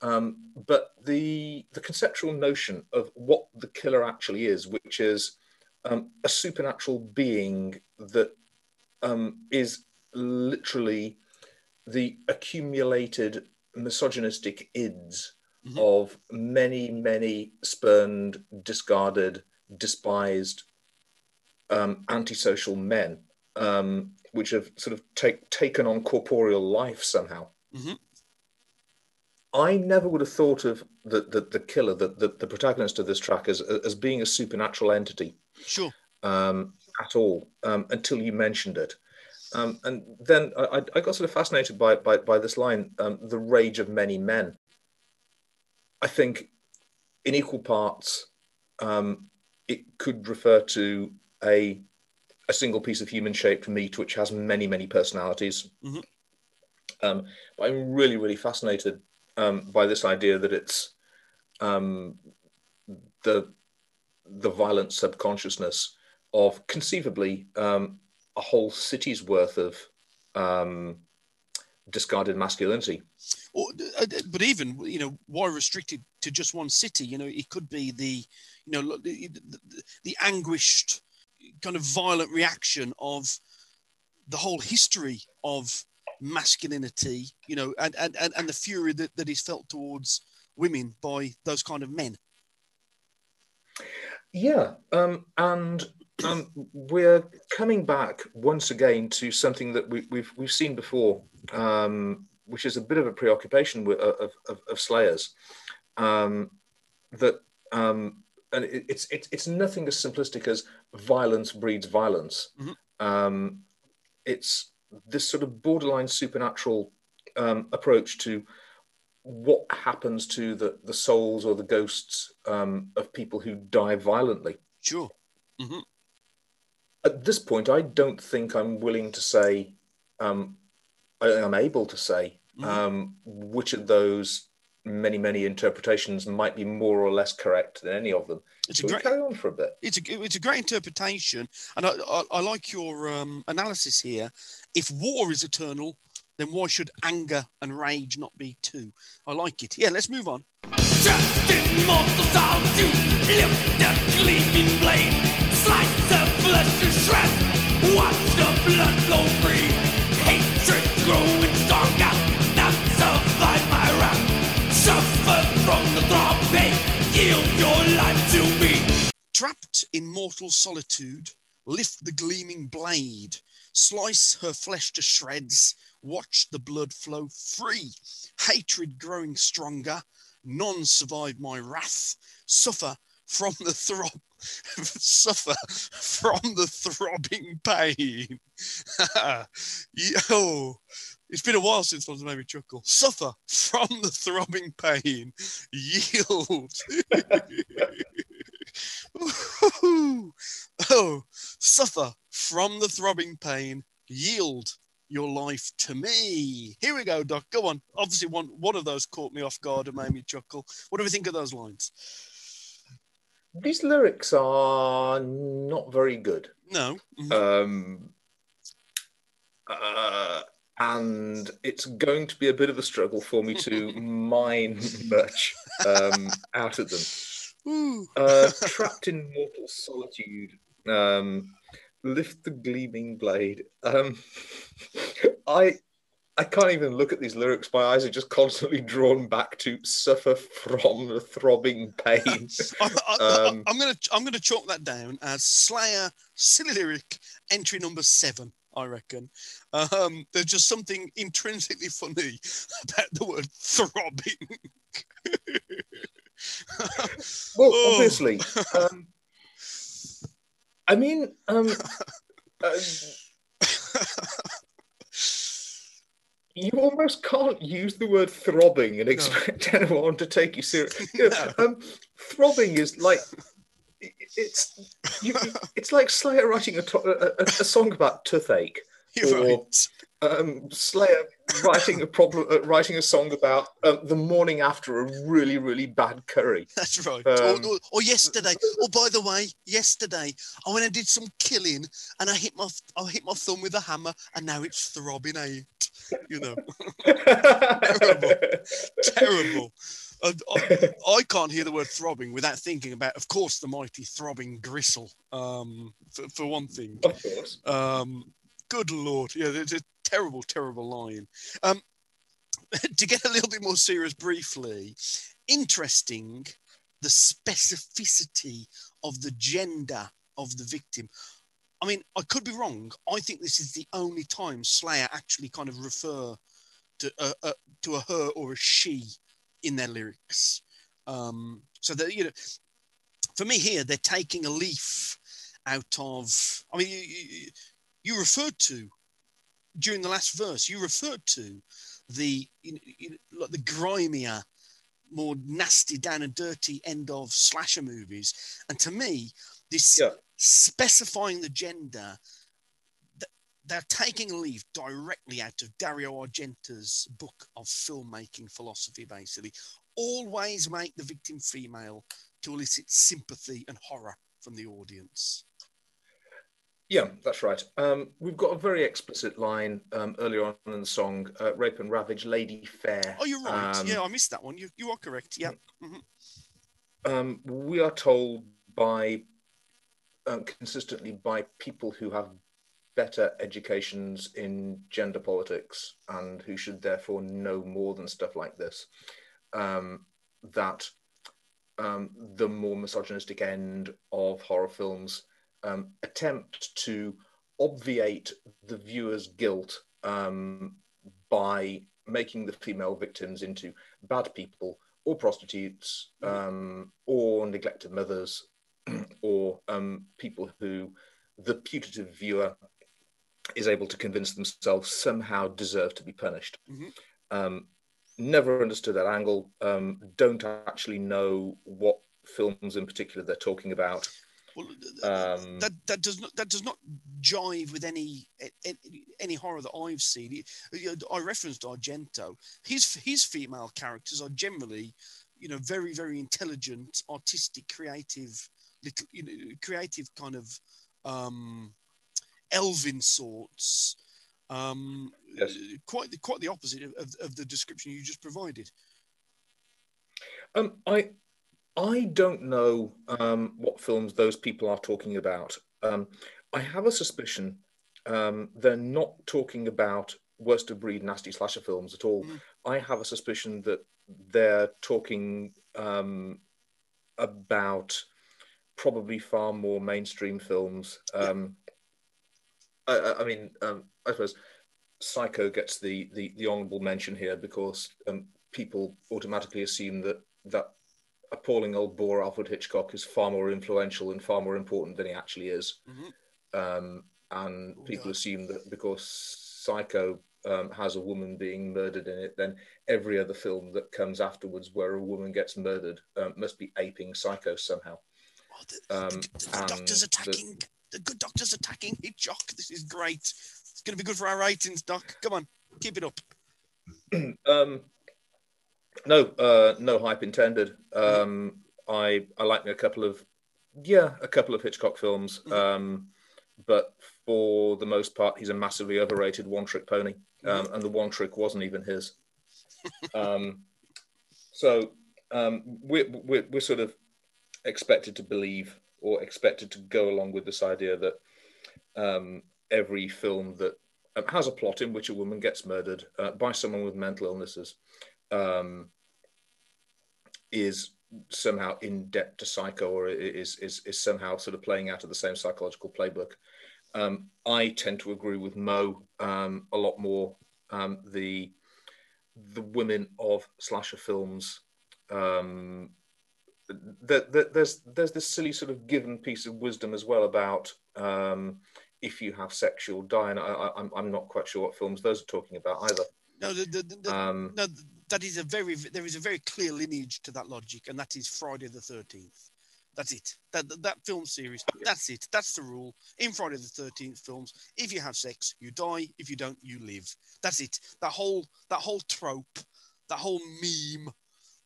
Um, but the the conceptual notion of what the killer actually is, which is um, a supernatural being that um, is literally the accumulated misogynistic ids mm-hmm. of many, many spurned, discarded, despised, um, antisocial men, um, which have sort of take, taken on corporeal life somehow. Mm-hmm. I never would have thought of the the, the killer, the, the, the protagonist of this track, as as being a supernatural entity. Sure. Um, at all um, until you mentioned it. Um, and then I, I, got sort of fascinated by by, by this line, um, "the rage of many men." I think in equal parts, um, it could refer to a a single piece of human shaped meat which has many many personalities. Mm-hmm. Um, but I'm really really fascinated um, by this idea that it's um, the the violent subconsciousness of conceivably um, a whole city's worth of um, discarded masculinity. Or, uh, but even you know why restricted to just one city? You know, it could be the you know the, the, the anguished kind of violent reaction of the whole history of masculinity. You know, and and and, and the fury that, that is felt towards women by those kind of men. Yeah, um, and um, we're coming back once again to something that we, have we've, we've seen before, um, which is a bit of a preoccupation with, of, of, of Slayers. Um, that um, and it, it's it's it's nothing as simplistic as violence breeds violence. Mm-hmm. Um, it's this sort of borderline supernatural um, approach to what happens to the the souls or the ghosts of people who die violently. Sure. Mm-hmm at this point, I don't think I'm willing to say, um, I, am able to say mm-hmm. um, which of those many many interpretations might be more or less correct than any of them. It's so a great, carry on for a bit. It's a it's a great interpretation, and I, I, I like your um, analysis here. If war is eternal, then why should anger and rage not be too? I like it. Yeah, let's move on. Just immortal sounds, you lift the gleaming blade, slice flesh to shreds. Watch the blood flow free. Hatred growing stronger. Not survive my wrath. Suffer from the throbbing. Yield your life to me. Trapped in mortal solitude, lift the gleaming blade, slice her flesh to shreds, watch the blood flow free. Hatred growing stronger, none survive my wrath, suffer from the throb suffer from the throbbing pain. Yo, oh, it's been a while since one's made me chuckle. Suffer from the throbbing pain. Yield. oh, suffer from the throbbing pain. Yield your life to me. Here we go, Doc. Go on. Obviously, one one of those caught me off guard and made me chuckle. What do we think of those lines? These lyrics are not very good. No. Mhm. Um, uh, and it's going to be a bit of a struggle for me to mine much um, out of them. Uh, trapped in mortal solitude. Um, lift the gleaming blade. Um, I I can't even look at these lyrics. My eyes are just constantly drawn back to suffer from the throbbing pain. I, I, Um, am gonna I'm gonna chalk that down as Slayer silly lyric entry number seven. I reckon. Um, there's just something intrinsically funny about the word throbbing. Well, Oh. obviously. Um, I mean, um, uh, you almost can't use the word throbbing and expect anyone to take you seriously. Know, um, throbbing is like it's you, it's like Slayer writing a, to- a, a, song about toothache. You're Or- right. Um, Slayer writing a problem, uh, writing a song about uh, the morning after a really really bad curry. That's right. Um, or, or, or yesterday. Oh, by the way, yesterday I went and did some killing, and I hit my I hit my thumb with a hammer, and now it's throbbing out. You know, terrible. And I, I can't hear the word throbbing without thinking about, of course, the mighty throbbing gristle. Um, for, for one thing. Of course. Um, good lord, yeah, it's a terrible, terrible line. Um, to get a little bit more serious, briefly, interesting the specificity of the gender of the victim. I mean, I could be wrong. I think this is the only time Slayer actually kind of refer to a, a to a her or a she in their lyrics. Um, so that you know, for me here, they're taking a leaf out of. I mean, you, you, you referred to during the last verse. You referred to the you know, like the grimier, more nasty, down and dirty end of slasher movies, and to me, this Yeah. Specifying the gender. th- They're taking a leaf directly out of Dario Argento's book of filmmaking philosophy, basically. Always make the victim female to elicit sympathy and horror from the audience. Yeah, that's right. Um, we've got a very explicit line um, earlier on in the song uh, Rape and Ravage, Lady Fair. Oh, you're right. Um, yeah, I missed that one. You, you are correct. Yeah. um, we are told by um, consistently by people who have better educations in gender politics and who should therefore know more than stuff like this um, that um, the more misogynistic end of horror films um, attempt to obviate the viewer's guilt um, by making the female victims into bad people or prostitutes um, or neglected mothers or um, people who the putative viewer is able to convince themselves somehow deserve to be punished. Mhm. Um, never understood that angle. Um, don't actually know what films in particular they're talking about. Well, Um, that that does not that does not jive with any any, horror that I've seen. It- you know, I referenced Argento. His his female characters are generally, you know, very very intelligent, artistic, creative, little you know, creative kind of um, elven sorts. Um, Yes. Quite the quite the opposite of, of, of the description you just provided. Um, I I don't know um, what films those people are talking about. Um, I have a suspicion um, they're not talking about worst of breed nasty slasher films at all. Mm. I have a suspicion that they're talking um, about probably far more mainstream films. Um, I, I, mean, um, I suppose Psycho gets the, the, the honourable mention here because um, people automatically assume that that appalling old bore Alfred Hitchcock is far more influential and far more important than he actually is. Mm-hmm. Um, and oh, people God. assume that because Psycho um, has a woman being murdered in it, then every other film that comes afterwards where a woman gets murdered um, must be aping Psycho somehow. Oh, the, um, the, the, doctor's attacking. The, good doctor's attacking Hitchcock. This is great. It's going to be good for our ratings, Doc. Come on, keep it up. um, no, uh, no hype intended. Um, I I like a couple of yeah, a couple of Hitchcock films. Mm-hmm. Um, but for the most part, he's a massively overrated one-trick pony, um, and the one trick wasn't even his. um, so um, we're, we're, we're sort of expected to believe or expected to go along with this idea that um, every film that um, has a plot in which a woman gets murdered uh, by someone with mental illnesses um, is somehow in debt to Psycho or is, is, is somehow sort of playing out of the same psychological playbook. Um, I tend to agree with Mo um, a lot more. Um, the the women of slasher films, the, the, there's there's this silly sort of given piece of wisdom as well about um, if you have sex, you'll die. And I, am I'm, I'm not quite sure what films those are talking about either. No, the, the, the, um, no, that is a very there is a very clear lineage to that logic, and that is Friday the Thirteenth. That's it. That, that, that film series. That's it. That's the rule. In Friday the Thirteenth films, if you have sex, you die. If you don't, you live. That's it. That whole that whole trope, that whole meme,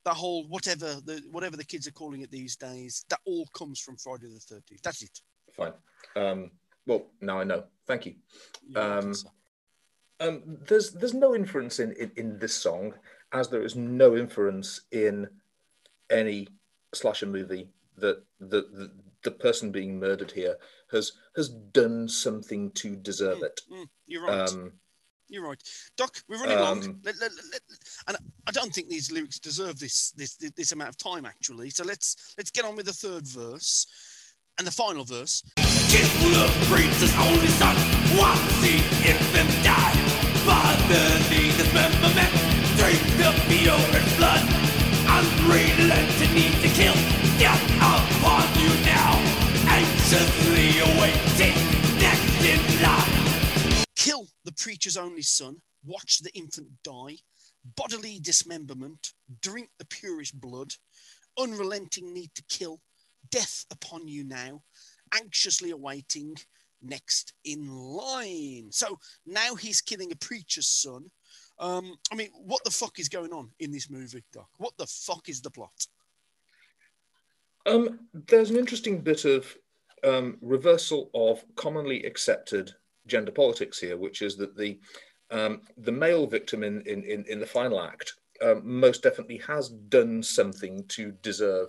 that whole whatever the whatever the kids are calling it these days. That all comes from Friday the Thirteenth. That's it. Fine. Um, well, now I know. Thank you. Um, um, there's there's no inference in, in in this song, as there is no inference in any slasher movie that the, the, the person being murdered here has has done something to deserve mm, it. Mm, you're right. Um, you're right, Doc. We're running um, long, let, let, let, and I don't think these lyrics deserve this, this this amount of time actually. So let's let's get on with the third verse and the final verse. Kid love breeds his only son. Want to see infant die. Father needs his men. Drink the pure and blood. Unrelenting need to kill Death upon you now, anxiously awaiting next in line. Kill the preacher's only son, watch the infant die, bodily dismemberment, drink the purest blood, unrelenting need to kill, death upon you now, anxiously awaiting next in line. So now he's killing a preacher's son. Um, I mean, what the fuck is going on in this movie, Doc? What the fuck is the plot? Um, there's an interesting bit of um, reversal of commonly accepted gender politics here, which is that the um, the male victim in, in, in, in the final act um, most definitely has done something to deserve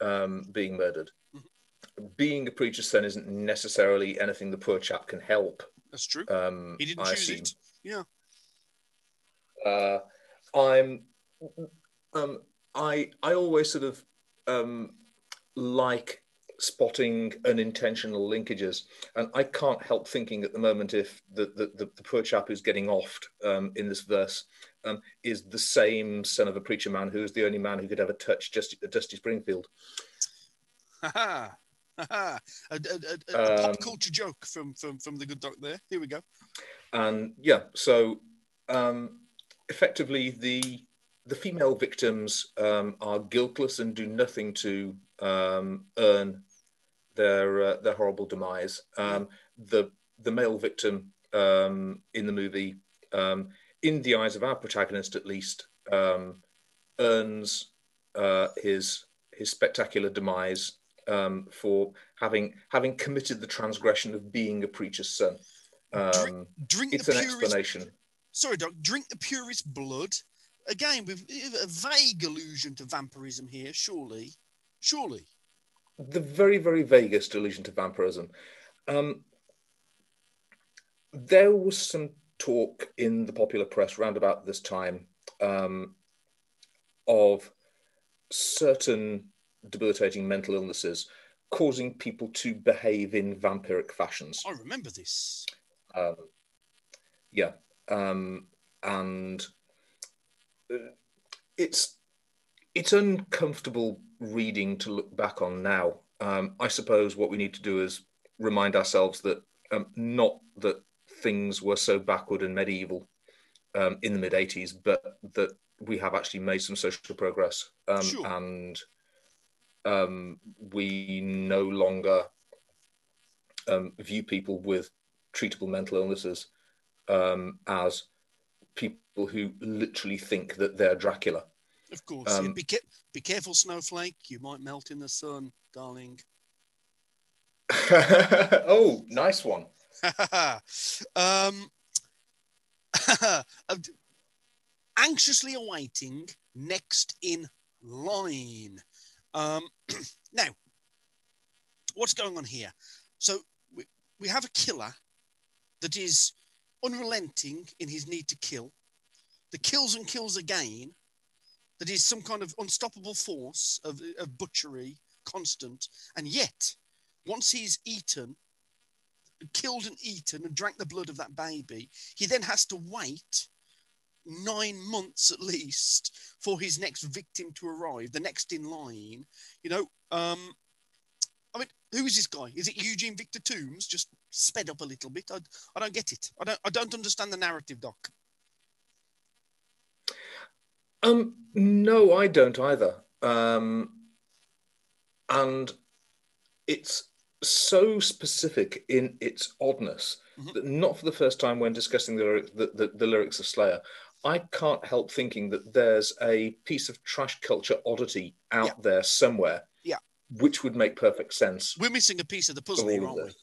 um, being murdered. Mm-hmm. Being a preacher's son isn't necessarily anything the poor chap can help. That's true. Um, he didn't I choose assume. it. Yeah. Uh, I'm. Um, I I always sort of um, like spotting unintentional linkages. And I can't help thinking at the moment if the, the, the, the poor chap who's getting offed um, in this verse um, is the same son of a preacher man who is the only man who could ever touch just, Dusty, Dusty Springfield. a, a, a, a um, pop culture joke from, from, from the good doc there. Here we go. And yeah, so um, effectively the the female victims um, are guiltless and do nothing to um, earn their uh, their horrible demise. Um, the the male victim um, in the movie, um, in the eyes of our protagonist at least, um, earns uh, his his spectacular demise um, for having having committed the transgression of being a preacher's son. drink, drink it's an purest, explanation. Sorry, Doc. Drink the purest blood. Again, with a vague allusion to vampirism here, surely surely. The very, very vaguest allusion to vampirism. Um, there was some talk in the popular press around about this time um, of certain debilitating mental illnesses causing people to behave in vampiric fashions. I remember this. Um, yeah, um, and uh, it's it's uncomfortable reading to look back on now. Um, I suppose what we need to do is remind ourselves that um, not that things were so backward and medieval um, in the mid 80s, but that we have actually made some social progress um, Sure. and um, we no longer um, view people with treatable mental illnesses um, as people who literally think that they're Dracula. Of course. yeah. Um, be, ca- be careful, Snowflake. You might melt in the sun, darling. oh, nice one. um, anxiously awaiting next in line. Um, now, what's going on here? So we, we have a killer that is unrelenting in his need to kill, that kills and kills again, that is some kind of unstoppable force of, of butchery, constant, and yet, once he's eaten, killed and eaten and drank the blood of that baby, he then has to wait nine months at least for his next victim to arrive, the next in line. You know, um, I mean, who is this guy? Is it Eugene Victor Toombs? Just sped up a little bit. I, I don't get it. I don't. I don't understand the narrative, Doc. Um, no, I don't either. Um, and it's so specific in its oddness Mhm. that not for the first time when discussing the, lyric, the, the, the lyrics of Slayer, I can't help thinking that there's a piece of trash culture oddity out Yeah. there somewhere, Yeah. which would make perfect sense. We're missing a piece of the puzzle here, aren't we?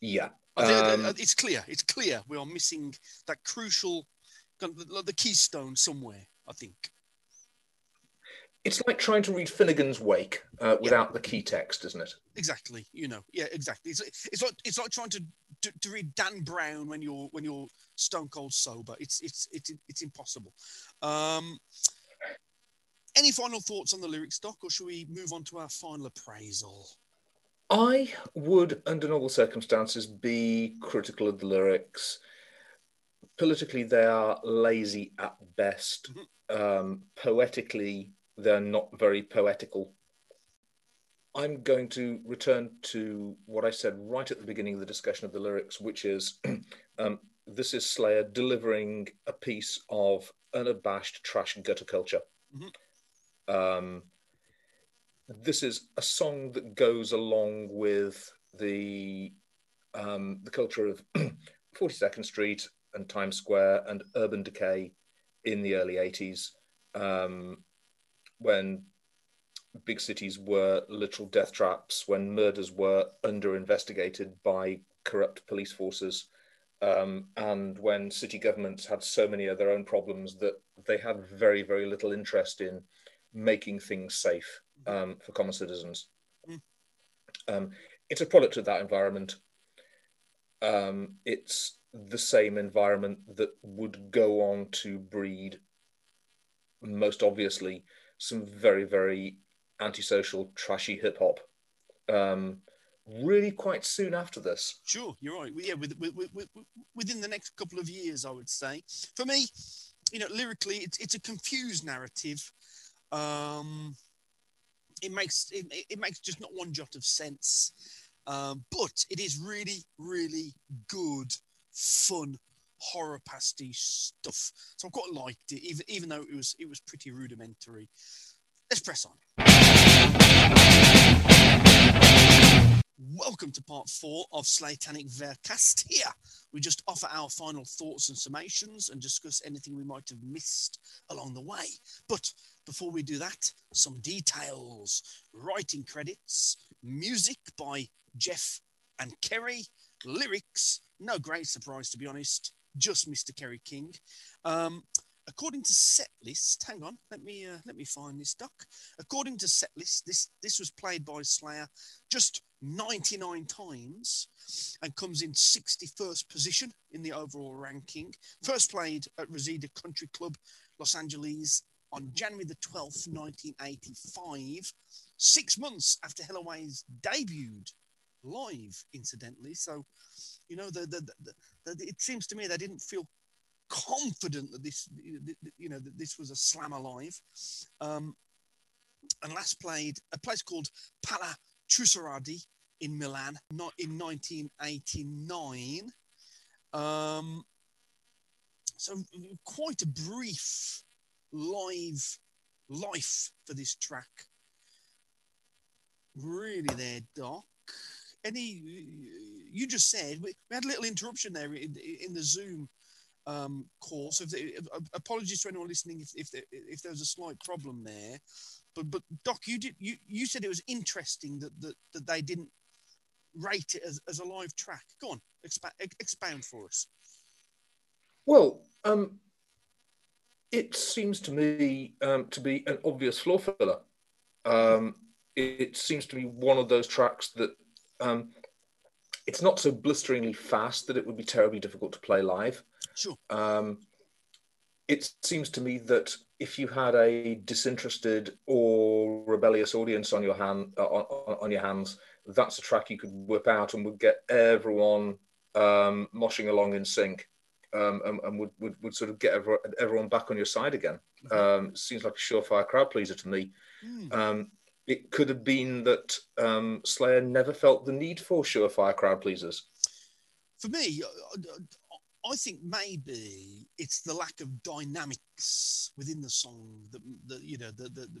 Yeah. Um, it's clear. It's clear we are missing that crucial, kind of the, the keystone somewhere. I think. it's like trying to read Finnegan's Wake uh, without the key text, isn't it? Exactly. You know. Yeah. Exactly. It's, it's like it's like trying to, to to read Dan Brown when you're when you're stone cold sober. It's it's it's it's impossible. Um, any final thoughts on the lyrics, Doc, or should we move on to our final appraisal? I would, under normal circumstances, be critical of the lyrics. Politically, they are lazy at best. Um, poetically, they're not very poetical. I'm going to return to what I said right at the beginning of the discussion of the lyrics, which is um, this is Slayer delivering a piece of unabashed trash gutter culture. Um, this is a song that goes along with the um, the culture of 42nd Street and Times Square and urban decay in the early 80s, um, when big cities were literal death traps, when murders were under investigated by corrupt police forces, um, and when city governments had so many of their own problems that they had very, very little interest in making things safe um, for common citizens. Mm. Um, it's a product of that environment. Um, it's the same environment that would go on to breed, most obviously, some very, very antisocial, trashy hip hop. Um, really, quite soon after this. Sure, you're right. Yeah, with, with, with, with, within the next couple of years, I would say. For me, you know, lyrically, it's it's a confused narrative. Um, it makes it- it makes just not one jot of sense, um, but it is really, really good, fun horror pastiche stuff. So I quite liked it, even even though it was it was pretty rudimentary. Let's press on. Welcome to part four of Slatanic Vercast. Here, we just offer our final thoughts and summations and discuss anything we might have missed along the way. But before we do that, some details. Writing credits, music by Jeff and Kerry, lyrics, no great surprise to be honest, just Mr. Kerry King. Um, according to setlist, hang on, let me uh, let me find this doc. According to setlist, this this was played by Slayer just 99 times and comes in 61st position in the overall ranking. First played at Reseda Country Club, Los Angeles on January the 12th, 1985, six months after Hell Awaits debuted live, incidentally. So, you know, the, the, the, the, it seems to me they didn't feel confident that this, you know, that this was a slam alive. Um, and last played a place called Pala Trussardi in Milan, not in 1989. Um, so quite a brief live life for this track. Really, there, Doc. Any? You just said we, we had a little interruption there in, in the Zoom um. So, if apologies to anyone listening if if there, if there was a slight problem there. But but Doc, you did you you said it was interesting that that, that they didn't rate it as, as a live track. Go on, expa- expound for us. Well, um, it seems to me um, to be an obvious floor filler. Um, it, seems to be one of those tracks that um, it's not so blisteringly fast that it would be terribly difficult to play live. Sure. Um, it seems to me that if you had a disinterested or rebellious audience on your hand uh, on, on, your hands, that's a track you could whip out and would get everyone um, moshing along in sync um, and, and would, would, would, sort of get everyone back on your side again. Mm-hmm. Um, seems like a surefire crowd pleaser to me. Mm. It could have been that um, Slayer never felt the need for surefire crowd pleasers. For me, uh, uh, I think maybe it's the lack of dynamics within the song that, that you know, the, the, the,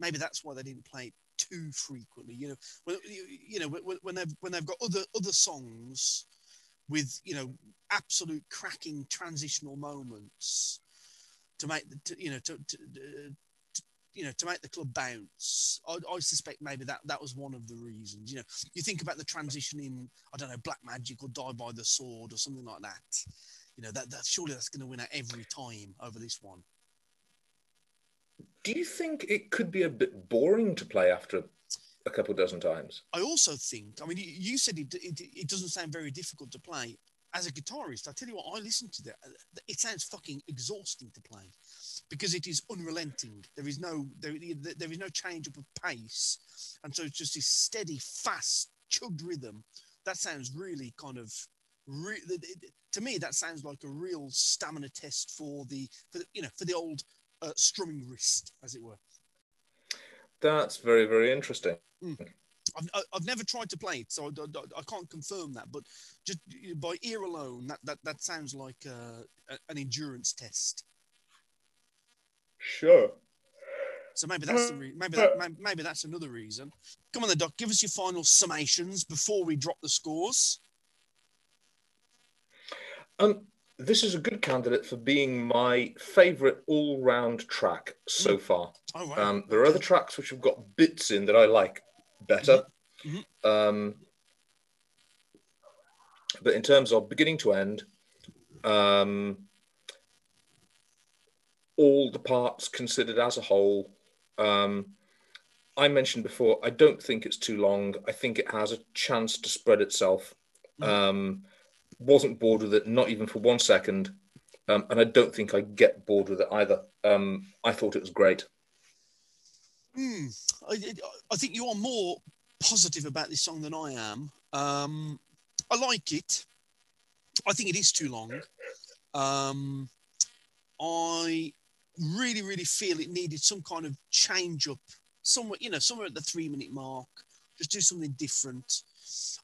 maybe that's why they didn't play it too frequently. You know, when, you know when they've when they've got other other songs with you know absolute cracking transitional moments to make the to, you know to, to, to, you know to make the club bounce. I, I, suspect maybe that that was one of the reasons. You know, you think about the transition in I don't know Black Magic or Die by the Sword or something like that. You know that that surely that's going to win out every time over this one. Do you think it could be a bit boring to play after a couple dozen times. I also think, I mean, you said it, it, it, doesn't sound very difficult to play. As a guitarist, I tell you what, I listen to that. It sounds fucking exhausting to play because it is unrelenting. There is no there, there is no change up of pace, and so it's just this steady, fast, chugged rhythm. That sounds really kind of, re- to me, that sounds like a real stamina test for the, for the you know, for the old uh, strumming wrist, as it were. That's very, very interesting. Mm. I've, I've never tried to play it, so I, I, I, can't confirm that. But just by ear alone, that, that, that sounds like uh, an endurance test. Sure. So maybe that's the re- maybe that, maybe that's another reason. Come on, the doc. Give us your final summations before we drop the scores. Um, this is a good candidate for being my favourite all-round track so mm. far. Oh, um, there are other tracks which have got bits in that I like better, mm-hmm. mm-hmm. um, but in terms of beginning to end, um, all the parts considered as a whole. Um, I mentioned before, I don't think it's too long. I think it has a chance to spread itself. Mm wasn't bored with it, not even for one second. Um, and I don't think I get bored with it either. Um, I thought it was great. Mm, I, I, think you are more positive about this song than I am. Um, I like it. I think it is too long. Um, I really, really feel it needed some kind of change up somewhere, you know, somewhere at the three minute mark. Just do something different.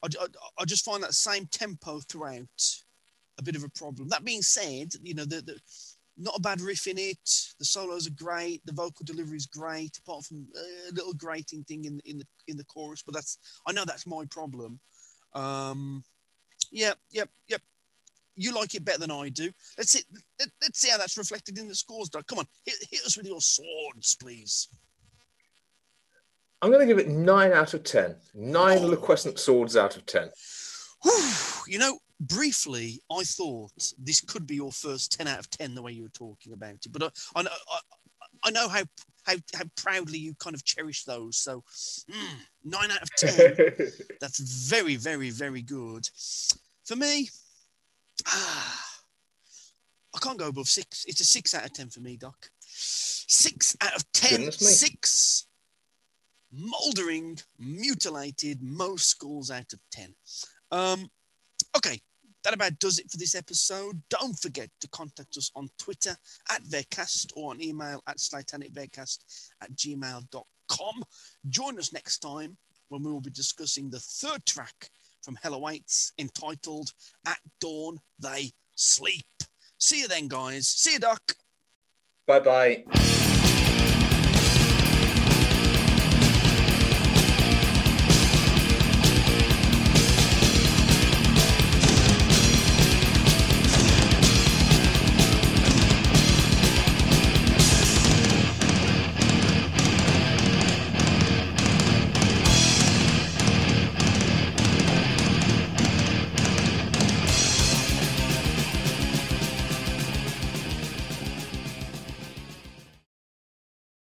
I, I, I, just find that same tempo throughout a bit of a problem. That being said, you know, the, the not a bad riff in it. The solos are great. The vocal delivery is great, apart from a little grating thing in in the in the chorus. But that's I know that's my problem. Um, yep, yep, yep. You like it better than I do. Let's see. Let, us see how that's reflected in the scores. Doug. Come on, hit, hit us with your swords, please. I'm going to give it nine out of ten. Nine oh. Liquescent swords out of ten. you know, briefly, I thought this could be your first ten out of ten, the way you were talking about it. But I, I know, I, I know how how, how proudly you kind of cherish those. So, mm, nine out of 10. that's very, very, very good. For me, ah, I can't go above six. It's a six out of 10 for me, Doc. Six out of 10. Six mouldering, mutilated, most schools out of 10. Um, okay, that about does it for this episode. Don't forget to contact us on Twitter at Vercast or on email at slitanicvercast at gmail.com. Join us next time when we will be discussing the third track from Hell Awaits entitled At Dawn They Sleep. See you then, guys. See you, Doc. Bye bye.